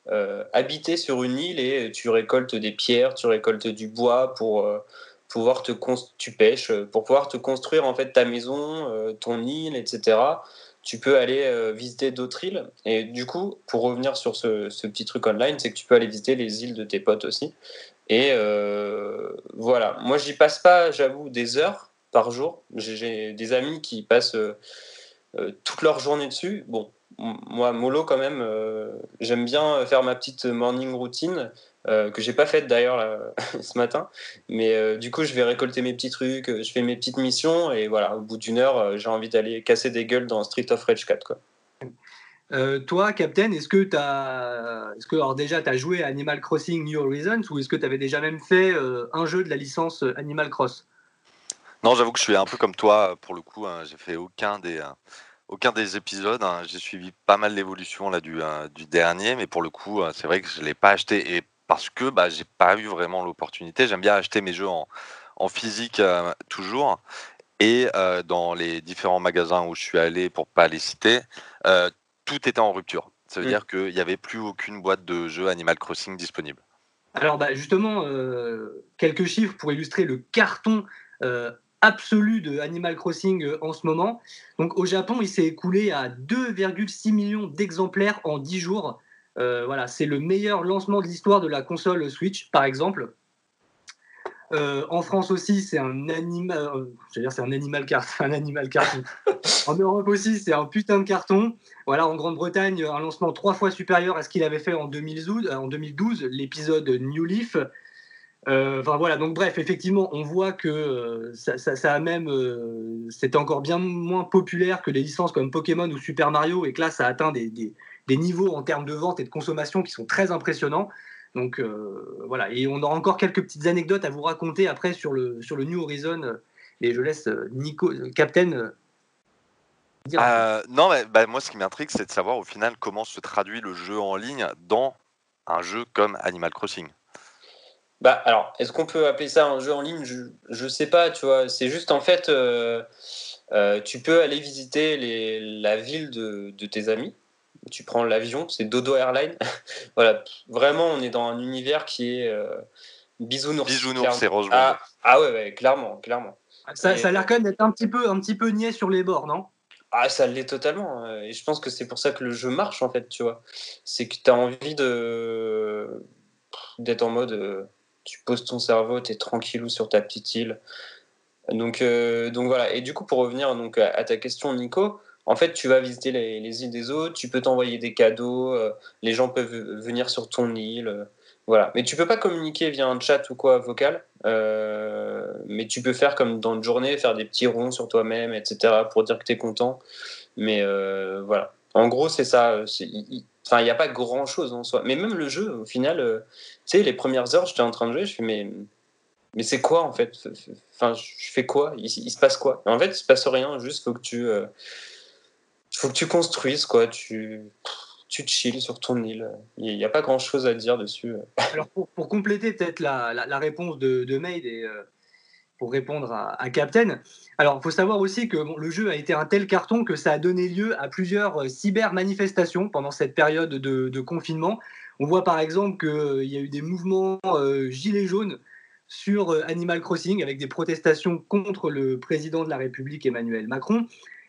euh, habiter sur une île et tu récoltes des pierres, tu récoltes du bois pour euh, pouvoir te tu pêches euh, pour pouvoir te construire en fait ta maison, euh, ton île, etc. Tu peux aller euh, visiter d'autres îles et du coup, pour revenir sur ce, petit truc online, c'est que tu peux aller visiter les îles de tes potes aussi. Et euh, voilà, moi j'y passe pas, j'avoue, des heures par jour. J'ai- des amis qui passent euh, euh, toute leur journée dessus. Bon, moi, mollo quand même, euh, j'aime bien faire ma petite morning routine, euh, que j'ai pas faite d'ailleurs ce matin. Mais euh, du coup, je vais récolter mes petits trucs, euh, je fais mes petites missions, et voilà, au bout d'une heure, euh, j'ai envie d'aller casser des gueules dans Street of Rage 4. Quoi. Euh, Toi, Captain, est-ce que as, est-ce que alors déjà tu joué à Animal Crossing New Horizons ou est-ce que tu avais déjà même fait euh, un jeu de la licence euh, Animal Cross? Non, j'avoue que je suis un peu comme toi pour le coup. hein, j'ai fait aucun des, euh, aucun des épisodes. hein, j'ai suivi pas mal l'évolution là du, euh, du dernier, mais pour le coup, euh, c'est vrai que je l'ai pas acheté et parce que bah, j'ai pas eu vraiment l'opportunité. J'aime bien acheter mes jeux en, en physique euh, toujours et euh, dans les différents magasins où je suis allé, pour pas les citer, euh, tout était en rupture. Ça veut Mm. dire qu'il n'y avait plus aucune boîte de jeux Animal Crossing disponible. Alors bah, justement, euh, quelques chiffres pour illustrer le carton euh, absolu de Animal Crossing euh, en ce moment. Donc au Japon, il s'est écoulé à 2,6 millions d'exemplaires en 10 jours. Euh, voilà, c'est le meilleur lancement de l'histoire de la console Switch, par exemple. Euh, en France aussi, c'est un animal, je veux dire, c'est un animal carton, en Europe aussi, c'est un putain de carton. Voilà, en Grande-Bretagne, un lancement trois fois supérieur à ce qu'il avait fait en 2012, en 2012 l'épisode New Leaf. Enfin voilà, donc bref, effectivement, on voit que ça, ça, a même, c'était encore bien moins populaire que les licences comme Pokémon ou Super Mario, et que là, ça atteint des, des, des niveaux en termes de vente et de consommation qui sont très impressionnants. Donc voilà, et on aura encore quelques petites anecdotes à vous raconter après sur le, sur le New Horizon. Et je laisse Nico, Captain, euh, non, mais bah, moi, ce qui m'intrigue, c'est de savoir au final comment se traduit le jeu en ligne dans un jeu comme Animal Crossing. Bah, alors, est-ce qu'on peut appeler ça un jeu en ligne? Je ne sais pas, tu vois. C'est juste en fait, euh, euh, tu peux aller visiter les, la ville de, de tes amis. Tu prends l'avion, c'est Dodo Airline. voilà, vraiment, on est dans un univers qui est bisounours. Bisounours, c'est Rose ah, ah, ouais, ouais, clairement, clairement. Ça, ça a l'air quand même d'être un petit peu, un petit peu niais sur les bords, non? Ah, ça l'est totalement. Euh, et je pense que c'est pour ça que le jeu marche, en fait, tu vois. C'est que tu as envie de d'être en mode euh, tu poses ton cerveau, tu es tranquillou sur ta petite île. Donc, euh, donc voilà. Et du coup, pour revenir donc, à, ta question, Nico, en fait, tu vas visiter les, les îles des autres, tu peux t'envoyer des cadeaux, les gens peuvent venir sur ton île. Voilà. Mais tu peux pas communiquer via un chat ou quoi vocal. Euh, mais tu peux faire comme dans une journée, faire des petits ronds sur toi-même, etc. pour dire que tu es content. Mais euh, voilà. En gros, c'est ça. Enfin, il n'y a pas grand chose en soi. Mais même le jeu, au final, euh, tu sais, les premières heures, j'étais en train de jouer, je fais, mais, mais c'est quoi en fait? Enfin, je fais quoi? Il, se passe quoi? En fait, il se passe rien, juste faut que tu. faut que tu construises, quoi. Tu tu chill sur ton île. Il n'y a pas grand chose à dire dessus. Alors, pour, compléter peut-être la, la, réponse de, de Maid et euh, pour répondre à, Captain, alors il faut savoir aussi que le jeu a été un tel carton que ça a donné lieu à plusieurs euh, cyber-manifestations pendant cette période de, confinement. On voit par exemple qu'il euh, y a eu des mouvements gilets jaunes sur Animal Crossing avec des protestations contre le président de la République Emmanuel Macron.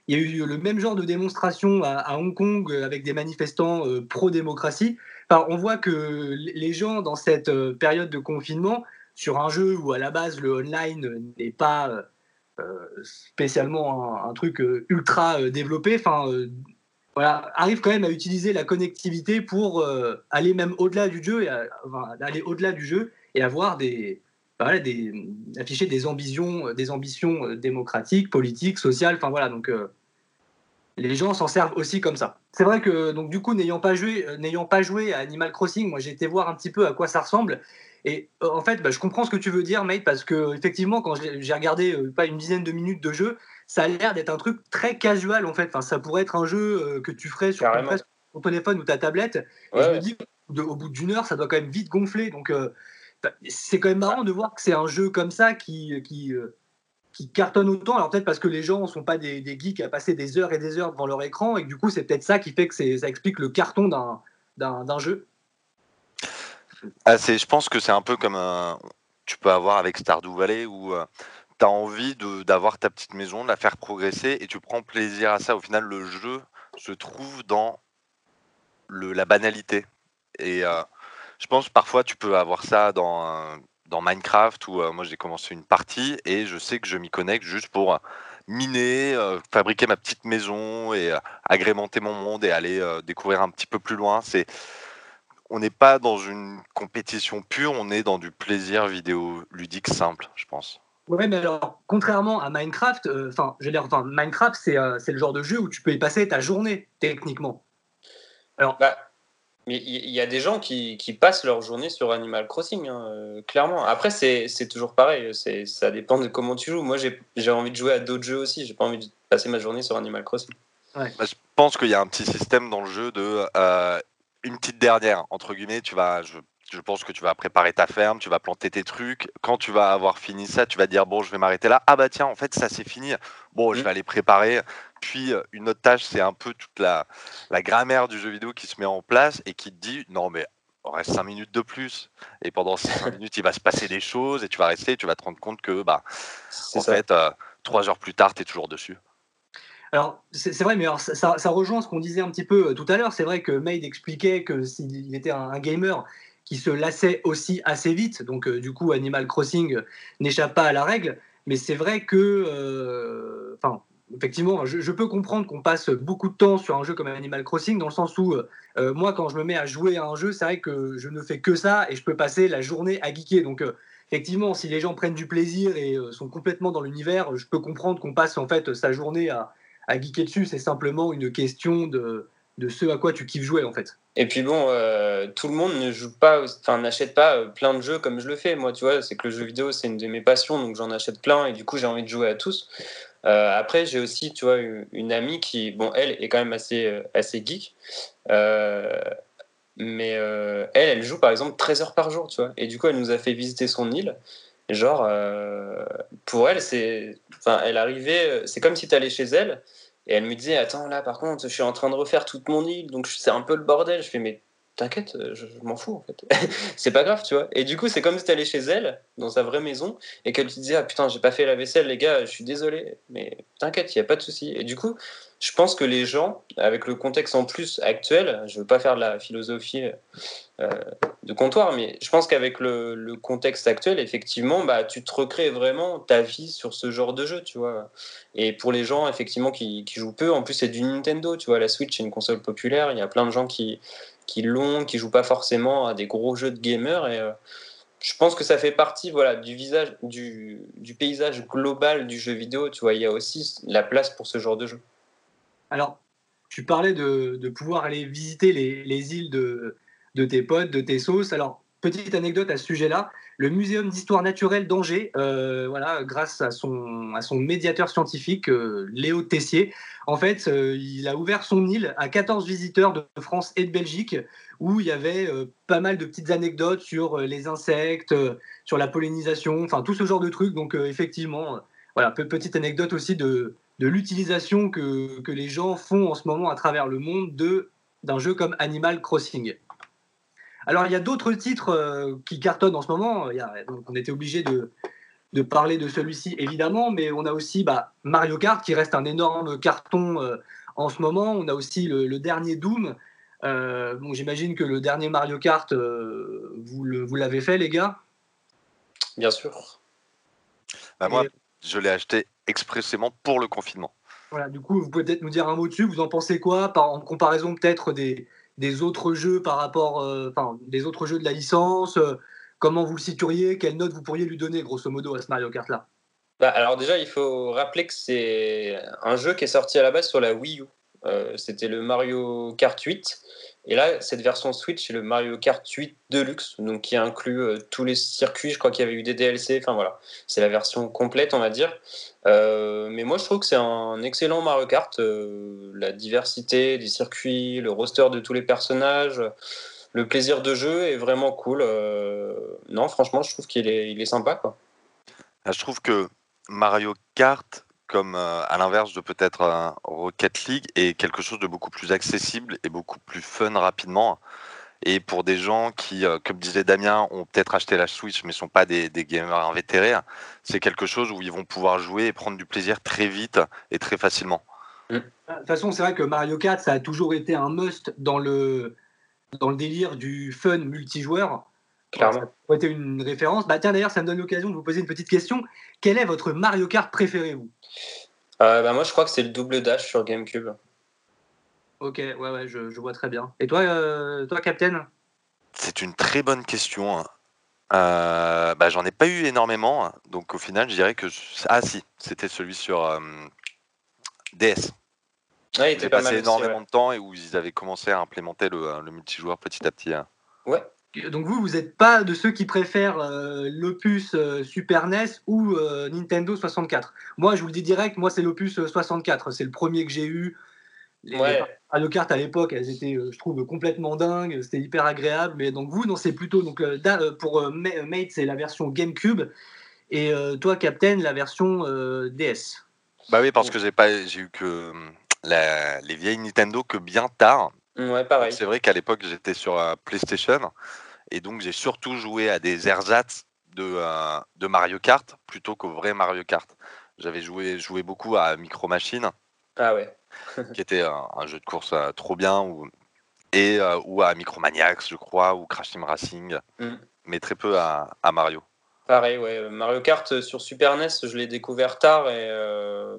Il y a eu le même genre de démonstration à, Hong Kong euh, avec des manifestants euh, pro-démocratie. on voit que les gens, dans cette euh, période de confinement, sur un jeu où à la base le online n'est pas spécialement un, truc ultra développé, enfin, voilà, arrivent quand même à utiliser la connectivité pour aller même au-delà du jeu, et aller au-delà du jeu et avoir des, des, afficher des ambitions, des ambitions démocratiques, politiques, sociales. Enfin voilà, donc les gens s'en servent aussi comme ça. C'est vrai que donc du coup n'ayant pas joué euh, n'ayant pas joué à Animal Crossing, moi j'ai été voir un petit peu à quoi ça ressemble et euh, en fait bah, je comprends ce que tu veux dire mate parce que effectivement quand j'ai regardé euh, pas une dizaine de minutes de jeu, ça a l'air d'être un truc très casual en fait. Enfin ça pourrait être un jeu que tu ferais sur ton, téléphone ou ta tablette. et je me dis au bout d'une heure ça doit quand même vite gonfler donc bah, c'est quand même marrant de voir que c'est un jeu comme ça qui, qui qui cartonne autant. Alors peut-être parce que les gens ne sont pas des, geeks à passer des heures et des heures devant leur écran et que du coup c'est peut-être ça qui fait que ça explique le carton d'un jeu. Ah, je pense que c'est un peu comme tu peux avoir avec Stardew Valley où euh, tu as envie d'avoir ta petite maison, la faire progresser et tu prends plaisir à ça. Au final, le jeu se trouve dans la banalité. Et euh, je pense parfois tu peux avoir ça dans dans Minecraft où euh, moi j'ai commencé une partie et je sais que je m'y connecte juste pour euh, miner, euh, fabriquer ma petite maison et agrémenter mon monde et aller découvrir un petit peu plus loin. C'est on n'est pas dans une compétition pure, on est dans du plaisir vidéo ludique simple, je pense. Ouais, mais alors, contrairement à Minecraft, enfin, enfin, Minecraft, c'est le genre de jeu où tu peux y passer ta journée, techniquement. Alors, bah, mais il y, a des gens qui, qui, passent leur journée sur Animal Crossing, hein, euh, clairement. Après, c'est toujours pareil, ça dépend de comment tu joues. Moi, j'ai envie de jouer à d'autres jeux aussi, j'ai pas envie de passer ma journée sur Animal Crossing. Ouais. Bah, je pense qu'il y a un petit système dans le jeu de euh, une petite dernière, entre guillemets, tu vas, je, je, pense que tu vas préparer ta ferme, tu vas planter tes trucs. Quand tu vas avoir fini ça, tu vas dire, bon, je vais m'arrêter là. Ah bah tiens, en fait, ça c'est fini. Bon, je mmh. vais aller préparer puis euh, une autre tâche, c'est un peu toute la, la grammaire du jeu vidéo qui se met en place et qui te dit non mais on reste 5 minutes de plus. Et pendant ces 5 minutes, il va se passer des choses et tu vas rester, tu vas te rendre compte que bah en fait, euh, trois heures plus tard, tu es toujours dessus. Alors, c'est vrai, mais ça, ça, rejoint ce qu'on disait un petit peu euh, tout à l'heure. C'est vrai que Maid expliquait que s'il était un, gamer qui se lassait aussi assez vite, donc du coup, Animal Crossing n'échappe pas à la règle. Mais c'est vrai que, enfin, effectivement, je, peux comprendre qu'on passe beaucoup de temps sur un jeu comme Animal Crossing, dans le sens où euh, moi, quand je me mets à jouer à un jeu, c'est vrai que je ne fais que ça et je peux passer la journée à geeker. Donc, effectivement, si les gens prennent du plaisir et sont complètement dans l'univers, je peux comprendre qu'on passe en fait sa journée à, geeker dessus. C'est simplement une question de, de ce à quoi tu kiffes jouer en fait. Et puis bon, euh, tout le monde ne joue pas, enfin n'achète pas euh, plein de jeux comme je le fais. Moi, tu vois, c'est que le jeu vidéo c'est une de mes passions, donc j'en achète plein et du coup j'ai envie de jouer à tous. Euh, après, j'ai aussi, tu vois, une amie qui, bon, elle est quand même assez, assez geek, mais elle, elle joue par exemple 13 heures par jour, tu vois. Et du coup, elle nous a fait visiter son île. Genre, pour elle, c'est, enfin, elle arrivait, c'est comme si tu allais chez elle et elle me disait, attends, là, par contre, je suis en train de refaire toute mon île, donc c'est un peu le bordel. Je fais, mais t'inquiète, je, m'en fous, en fait. c'est pas grave, tu vois. Et du coup, c'est comme si t'allais chez elle, dans sa vraie maison, et qu'elle te disait, ah putain, j'ai pas fait la vaisselle, les gars, je suis désolé, mais t'inquiète, il y a pas de souci. Et du coup, je pense que les gens, avec le contexte en plus actuel, je veux pas faire de la philosophie euh, de comptoir, mais je pense qu'avec le, contexte actuel, effectivement, bah, tu te recrées vraiment ta vie sur ce genre de jeu, tu vois. Et pour les gens, effectivement, qui, jouent peu, en plus, c'est du Nintendo, tu vois. La Switch, c'est une console populaire, il y a plein de gens qui, qui l'ont, qui jouent pas forcément à des gros jeux de gamers, et euh, je pense que ça fait partie voilà, du, visage, du, paysage global du jeu vidéo, tu vois. Il y a aussi la place pour ce genre de jeu. Alors, tu parlais de, pouvoir aller visiter les, îles de, tes potes, de tes sauces. Alors, petite anecdote à ce sujet-là, le Muséum d'histoire naturelle d'Angers, euh, voilà, grâce à son, médiateur scientifique, euh, Léo Tessier, en fait, euh, il a ouvert son île à 14 visiteurs de France et de Belgique, où il y avait pas mal de petites anecdotes sur les insectes, sur la pollinisation, enfin tout ce genre de trucs. Donc, effectivement, voilà, petite anecdote aussi de, de l'utilisation que, que, les gens font en ce moment à travers le monde de, d'un jeu comme Animal Crossing. Alors, il y a d'autres titres euh, qui cartonnent en ce moment. Il on était obligé de, de, parler de celui-ci, évidemment, mais on a aussi bah, Mario Kart qui reste un énorme carton euh, en ce moment. On a aussi le, dernier Doom. Euh, bon, J'imagine que le dernier Mario Kart, vous, vous l'avez fait, les gars? Bien sûr. Bah, moi, je l'ai acheté expressément pour le confinement. Voilà, du coup, vous pouvez peut-être nous dire un mot dessus. Vous en pensez quoi? Par, en comparaison peut-être des, des, autres jeux par rapport, euh, enfin, des autres jeux de la licence euh, Comment vous le situeriez Quelle note vous pourriez lui donner, grosso modo, à ce Mario Kart là bah, Alors déjà, il faut rappeler que c'est un jeu qui est sorti à la base sur la Wii U. Euh, c'était le Mario Kart 8. Et là, cette version Switch, c'est le Mario Kart 8 Deluxe, donc qui inclut euh, tous les circuits. Je crois qu'il y avait eu des DLC. Enfin voilà, c'est la version complète, on va dire. Euh, mais moi, je trouve que c'est un excellent Mario Kart. Euh, la diversité des circuits, le roster de tous les personnages, le plaisir de jeu est vraiment cool. non, franchement, je trouve qu'il est, il est sympa. Quoi. Ah, je trouve que Mario Kart comme euh, à l'inverse de peut-être Rocket League, est quelque chose de beaucoup plus accessible et beaucoup plus fun rapidement. Et pour des gens qui, euh, comme disait Damien, ont peut-être acheté la Switch mais ne sont pas des, gamers invétérés, c'est quelque chose où ils vont pouvoir jouer et prendre du plaisir très vite et très facilement. Mm. De toute façon, c'est vrai que Mario Kart, ça a toujours été un must dans le, dans le délire du fun multijoueur. Clairement. Ça une référence. Bah, tiens, d'ailleurs, ça me donne l'occasion de vous poser une petite question. Quel est votre Mario Kart préféré, vous? Euh, bah, Moi, je crois que c'est le double dash sur GameCube. Ok, ouais, ouais, je, vois très bien. Et toi, euh, toi Captain? C'est une très bonne question. Hein. Euh, bah, J'en ai pas eu énormément, donc au final, je dirais que. Ah, si, c'était celui sur DS. Ouais, il était passé énormément de temps et où ils avaient commencé à implémenter le, le multijoueur petit à petit. Hein. Ouais, donc vous, vous n'êtes pas de ceux qui préfèrent euh, l'opus euh, Super NES ou euh, Nintendo 64. Moi, je vous le dis direct, moi c'est l'opus 64. C'est le premier que j'ai eu. Les, ouais. Mario Kart à l'époque, elles étaient, je trouve, complètement dingues. C'était hyper agréable. Mais donc vous, non, c'est plutôt donc pour Mate, c'est la version GameCube, et toi, Captain, la version DS. Bah oui, parce que j'ai pas, j'ai eu que les vieilles Nintendo que bien tard. Ouais, pareil. C'est vrai qu'à l'époque, j'étais sur PlayStation et donc j'ai surtout joué à des ersatz de, euh, de Mario Kart plutôt qu'au vrai Mario Kart. J'avais joué, joué beaucoup à Micro Machine. Ah ouais. qui était un, jeu de course euh, trop bien ou, et euh, ou à Micromaniacs, je crois, ou Crash Team Racing, mm. mais très peu à, à Mario. Pareil, ouais. Mario Kart sur Super NES, je l'ai découvert tard et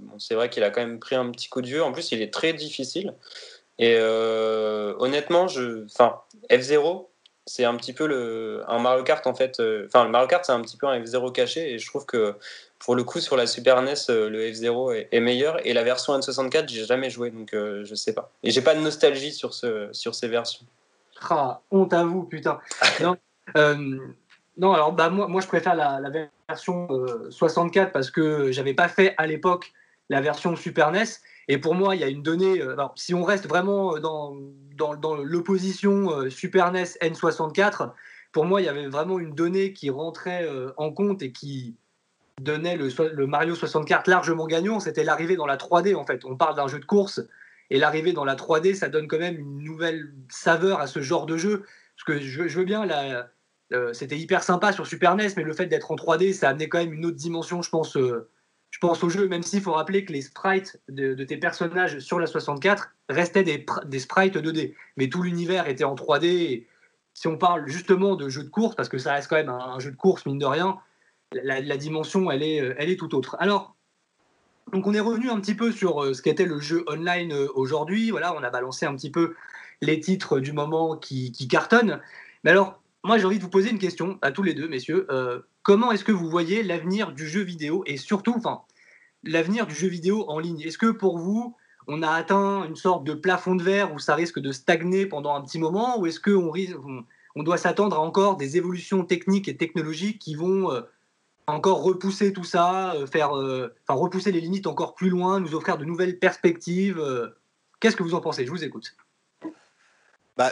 bon, c'est vrai qu'il a quand même pris un petit coup de vieux. En plus, il est très difficile. Et honnêtement, je, enfin, F0, c'est un petit peu le, un Mario Kart en fait. Enfin, le Mario Kart, c'est un petit peu un F0 caché et je trouve que pour le coup, sur la Super NES, euh, le F0 est, meilleur. Et la version N64, j'ai jamais joué, donc euh, je sais pas. Et j'ai pas de nostalgie sur, ce, sur ces versions. Ah, honte à vous, putain. non, euh, non, alors bah, moi, moi, je préfère la, version 64 parce que j'avais pas fait à l'époque la version Super NES. Et pour moi, il y a une donnée. si on reste vraiment dans, dans, l'opposition Super NES N64, pour moi, il y avait vraiment une donnée qui rentrait en compte et qui, donnait le, Mario 64 largement gagnant, c'était l'arrivée dans la 3D en fait. On parle d'un jeu de course et l'arrivée dans la 3D, ça donne quand même une nouvelle saveur à ce genre de jeu. Parce que je, veux bien, euh, c'était hyper sympa sur Super NES, mais le fait d'être en 3D, ça amenait quand même une autre dimension, je pense, euh, je pense au jeu. Même s'il faut rappeler que les sprites de, tes personnages sur la 64 restaient des, sprites 2D, mais tout l'univers était en 3D. si on parle justement de jeu de course, parce que ça reste quand même un jeu de course mine de rien, la, dimension, elle est, euh, elle est tout autre. Alors, donc on est revenu un petit peu sur euh, ce qu'était le jeu online euh, aujourd'hui. Voilà, on a balancé un petit peu les titres du moment qui, cartonnent. Mais alors, moi j'ai envie de vous poser une question à tous les deux, messieurs. Comment est-ce que vous voyez l'avenir du jeu vidéo et surtout, l'avenir du jeu vidéo en ligne? Est-ce que pour vous, on a atteint une sorte de plafond de verre où ça risque de stagner pendant un petit moment ou est-ce qu'on on, on doit s'attendre à encore des évolutions techniques et technologiques qui vont encore repousser tout ça, euh, faire, euh, repousser les limites encore plus loin, nous offrir de nouvelles perspectives. Euh? Qu'est-ce que vous en pensez? Je vous écoute. Bah,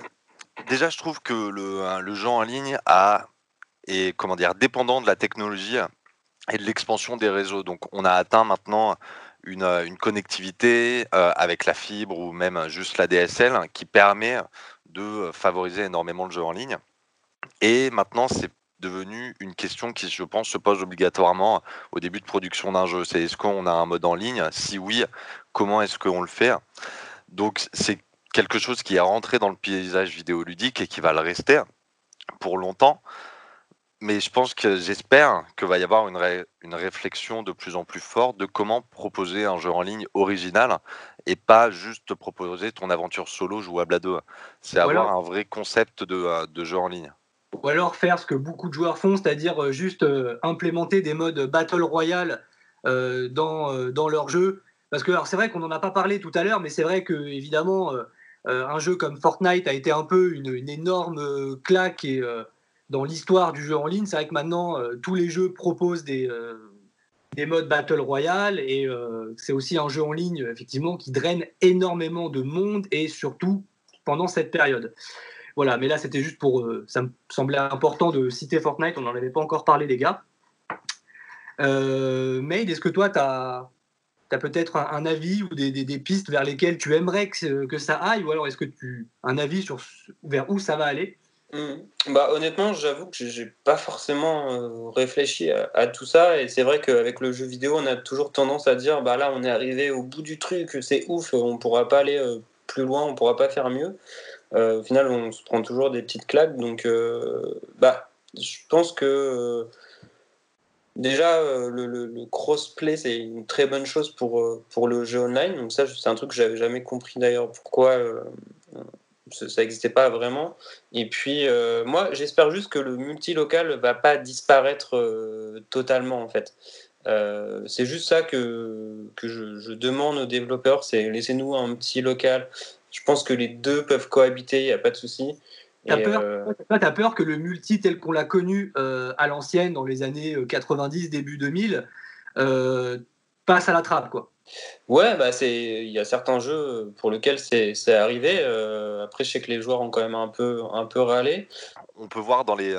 déjà, je trouve que le, hein, le jeu en ligne a, est comment dire, dépendant de la technologie et de l'expansion des réseaux. Donc, on a atteint maintenant une, une connectivité avec la fibre ou même juste la DSL qui permet de favoriser énormément le jeu en ligne. Et maintenant, c'est devenu une question qui, je pense, se pose obligatoirement au début de production d'un jeu. C'est est-ce qu'on a un mode en ligne? Si oui, comment est-ce qu'on le fait? Donc c'est quelque chose qui est rentré dans le paysage vidéoludique et qui va le rester pour longtemps. Mais je pense que j'espère que va y avoir une, une réflexion de plus en plus forte de comment proposer un jeu en ligne original et pas juste proposer ton aventure solo jouable à deux. C'est avoir un vrai concept de, de jeu en ligne. Ou alors faire ce que beaucoup de joueurs font, c'est-à-dire euh, juste euh, implémenter des modes Battle Royale euh, dans, dans leur jeu. Parce que c'est vrai qu'on n'en a pas parlé tout à l'heure, mais c'est vrai que évidemment un jeu comme Fortnite a été un peu une, énorme claque et, dans l'histoire du jeu en ligne. C'est vrai que maintenant tous les jeux proposent des, des modes Battle Royale et c'est aussi un jeu en ligne effectivement qui draine énormément de monde et surtout pendant cette période. Voilà, mais là, c'était juste pour. Euh, ça me semblait important de citer Fortnite, on n'en avait pas encore parlé, les gars. Euh, Mail, est-ce que toi, tu as, as peut-être un, avis ou des, des, pistes vers lesquelles tu aimerais que, que ça aille Ou alors, est-ce que tu as un avis sur vers où ça va aller? Hmm. bah, honnêtement, j'avoue que j'ai pas forcément euh, réfléchi à, tout ça. Et c'est vrai qu'avec le jeu vidéo, on a toujours tendance à dire bah là, on est arrivé au bout du truc, c'est ouf, on pourra pas aller plus loin, on pourra pas faire mieux. Euh, au final, on se prend toujours des petites claques. Donc, euh, bah, je pense que euh, déjà, le, crossplay, c'est une très bonne chose pour, pour le jeu online. Donc, ça, c'est un truc que j'avais jamais compris d'ailleurs pourquoi ça n'existait pas vraiment. Et puis, moi, j'espère juste que le multilocal va pas disparaître totalement en fait. c'est juste ça que, que je, je, demande aux développeurs, c'est laissez-nous un petit local je pense que les deux peuvent cohabiter, il n'y a pas de souci. T'as peur, euh, as peur que le multi tel qu'on l'a connu euh, à l'ancienne dans les années 90, euh, début 2000, passe à la trappe quoi. Ouais, bah il y a certains jeux pour lesquels c'est arrivé. après, je sais que les joueurs ont quand même un peu, un peu râlé. On peut voir dans les,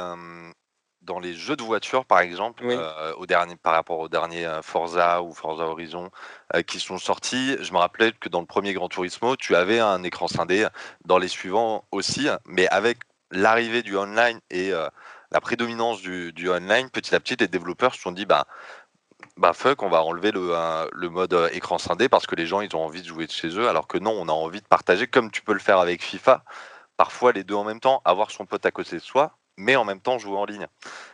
dans les jeux de voiture, par exemple, euh, au dernier, par rapport au dernier euh, Forza ou Forza Horizon euh, qui sont sortis, je me rappelais que dans le premier Gran Turismo, tu avais un écran scindé, dans les suivants aussi, mais avec l'arrivée du online et la prédominance du, online, petit à petit, les développeurs se sont dit, bah, bah fuck, on va enlever le, mode écran scindé parce que les gens, ils ont envie de jouer de chez eux, alors que non, on a envie de partager comme tu peux le faire avec FIFA. Parfois, les deux en même temps, avoir son pote à côté de soi, mais en même temps jouer en ligne.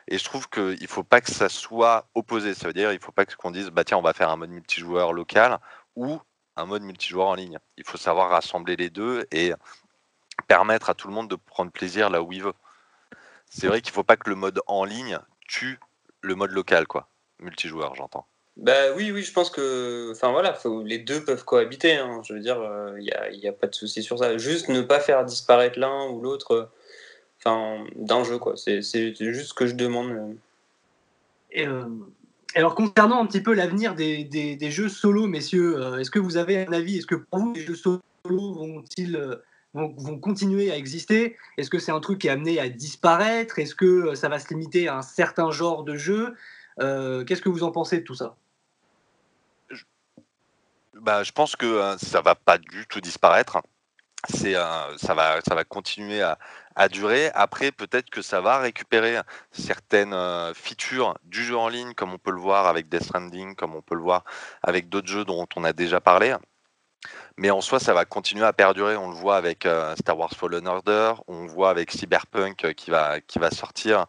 Et je trouve qu'il ne faut pas que ça soit opposé. Ça veut dire qu'il ne faut pas qu'on dise, bah tiens, on va faire un mode multijoueur local ou un mode multijoueur en ligne. Il faut savoir rassembler les deux et permettre à tout le monde de prendre plaisir là où il veut. C'est vrai qu'il ne faut pas que le mode en ligne tue le mode local, quoi. Multijoueur, j'entends. Bah oui, oui, je pense que, enfin voilà, les deux peuvent cohabiter. Hein. Je veux dire, il euh, n'y a, a, pas de souci sur ça. Juste ne pas faire disparaître l'un ou l'autre, enfin, d'un jeu, quoi. C'est juste ce que je demande. Et euh, alors concernant un petit peu l'avenir des, des, jeux solo, messieurs, euh, est-ce que vous avez un avis? Est-ce que pour vous les jeux solo vont-ils vont, continuer à exister? Est-ce que c'est un truc qui est amené à disparaître? Est-ce que ça va se limiter à un certain genre de jeu? Qu'est-ce que vous en pensez de tout ça? Bah, je pense que ça ça va pas du tout disparaître. C'est, ça, va, ça va continuer à, durer. Après, peut-être que ça va récupérer certaines features du jeu en ligne, comme on peut le voir avec Death Stranding, comme on peut le voir avec d'autres jeux dont on a déjà parlé. Mais en soi, ça va continuer à perdurer. On le voit avec Star Wars Fallen Order, on voit avec Cyberpunk qui, va, qui va sortir.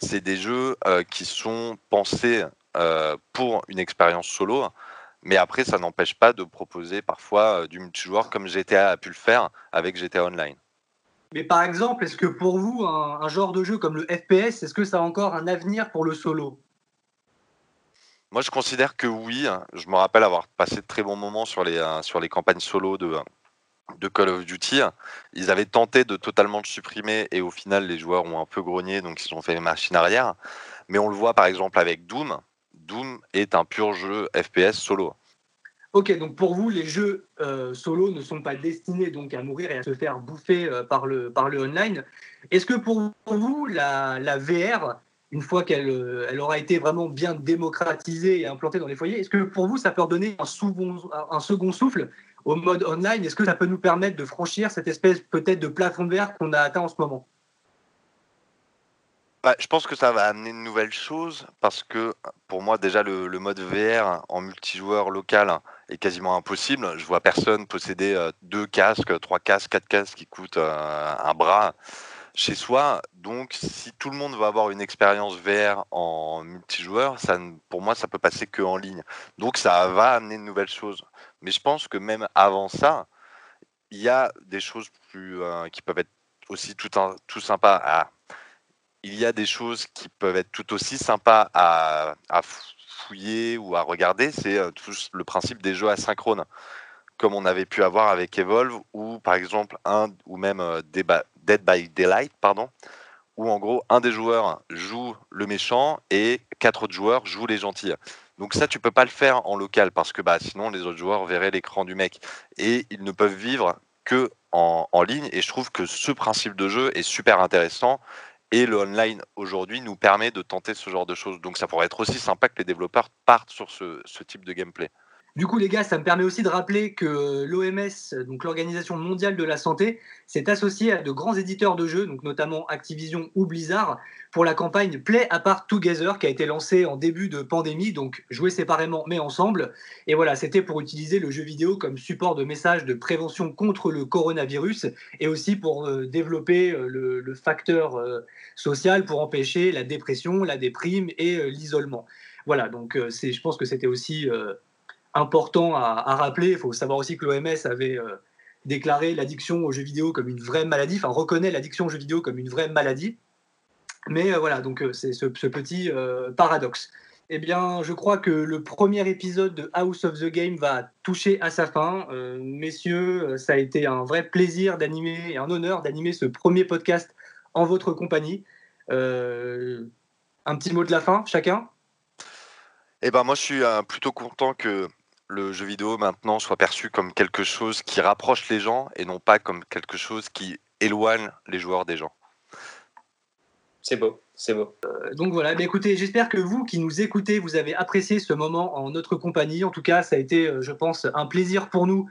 C'est des jeux qui sont pensés pour une expérience solo. Mais après, ça n'empêche pas de proposer parfois euh, du multijoueur comme GTA a pu le faire avec GTA Online. Mais par exemple, est-ce que pour vous, un, genre de jeu comme le FPS, est-ce que ça a encore un avenir pour le solo? Moi, je considère que oui. Je me rappelle avoir passé de très bons moments sur les, euh, sur les campagnes solo de, de Call of Duty. Ils avaient tenté de totalement le supprimer et au final, les joueurs ont un peu grogné, donc ils ont fait machine arrière. Mais on le voit par exemple avec Doom. Doom est un pur jeu FPS solo. Ok, donc pour vous, les jeux euh, solo ne sont pas destinés donc à mourir et à se faire bouffer euh, par, le, par le online. Est-ce que pour vous, la, VR, une fois qu'elle euh, elle aura été vraiment bien démocratisée et implantée dans les foyers, est-ce que pour vous, ça peut redonner un, un second souffle au mode online Est-ce que ça peut nous permettre de franchir cette espèce peut-être de plafond de verre qu'on a atteint en ce moment? Bah, je pense que ça va amener une nouvelle chose parce que pour moi déjà le, mode VR en multijoueur local est quasiment impossible. Je vois personne posséder euh, deux casques, trois casques, quatre casques qui coûtent euh, un bras chez soi. Donc si tout le monde va avoir une expérience VR en multijoueur, pour moi ça peut passer que en ligne. Donc ça va amener une nouvelle chose. Mais je pense que même avant ça, il y a des choses plus euh, qui peuvent être aussi tout, un, tout sympa à il y a des choses qui peuvent être tout aussi sympas à, fouiller ou à regarder. C'est euh, tout le principe des jeux asynchrones, comme on avait pu avoir avec Evolve ou par exemple un ou même euh, Dead by Daylight, pardon, où en gros un des joueurs joue le méchant et quatre autres joueurs jouent les gentils. Donc ça, tu peux pas le faire en local parce que bah, sinon les autres joueurs verraient l'écran du mec et ils ne peuvent vivre que en, en ligne. Et je trouve que ce principe de jeu est super intéressant et le online aujourd'hui nous permet de tenter ce genre de choses. Donc ça pourrait être aussi sympa que les développeurs partent sur ce, ce type de gameplay. Du coup, les gars, ça me permet aussi de rappeler que l'OMS, donc l'Organisation mondiale de la santé, s'est associée à de grands éditeurs de jeux, donc notamment Activision ou Blizzard, pour la campagne Play Apart Together qui a été lancée en début de pandémie, donc jouer séparément mais ensemble. Et voilà, c'était pour utiliser le jeu vidéo comme support de message de prévention contre le coronavirus et aussi pour euh, développer euh, le, facteur euh, social pour empêcher la dépression, la déprime et l'isolement. Voilà, donc je pense que c'était aussi important à, rappeler. Il faut savoir aussi que l'OMS avait euh, déclaré l'addiction aux jeux vidéo comme une vraie maladie, enfin reconnaît l'addiction aux jeux vidéo comme une vraie maladie. Mais euh, voilà, donc euh, c'est ce, petit paradoxe. Eh bien, je crois que le premier épisode de House of the Game va toucher à sa fin. messieurs, ça a été un vrai plaisir d'animer et un honneur d'animer ce premier podcast en votre compagnie. un petit mot de la fin, chacun? Eh ben, moi, je suis plutôt content que le jeu vidéo maintenant soit perçu comme quelque chose qui rapproche les gens et non pas comme quelque chose qui éloigne les joueurs des gens. C'est beau, c'est beau. Euh, donc voilà, bah écoutez, j'espère que vous qui nous écoutez, vous avez apprécié ce moment en notre compagnie. En tout cas, ça a été, euh, je pense, un plaisir pour nous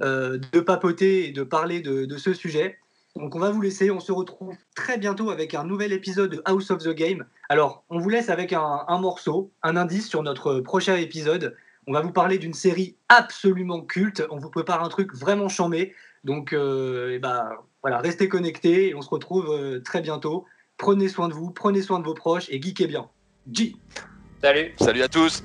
euh, de papoter et de parler de, ce sujet. Donc on va vous laisser, on se retrouve très bientôt avec un nouvel épisode de House of the Game. Alors, on vous laisse avec un, un morceau, un indice sur notre prochain épisode. On va vous parler d'une série absolument culte. On vous prépare un truc vraiment chambé. Donc, euh, bah, voilà, restez connectés et on se retrouve euh, très bientôt. prenez soin de vous, prenez soin de vos proches et geekez bien. G. Salut. Salut à tous.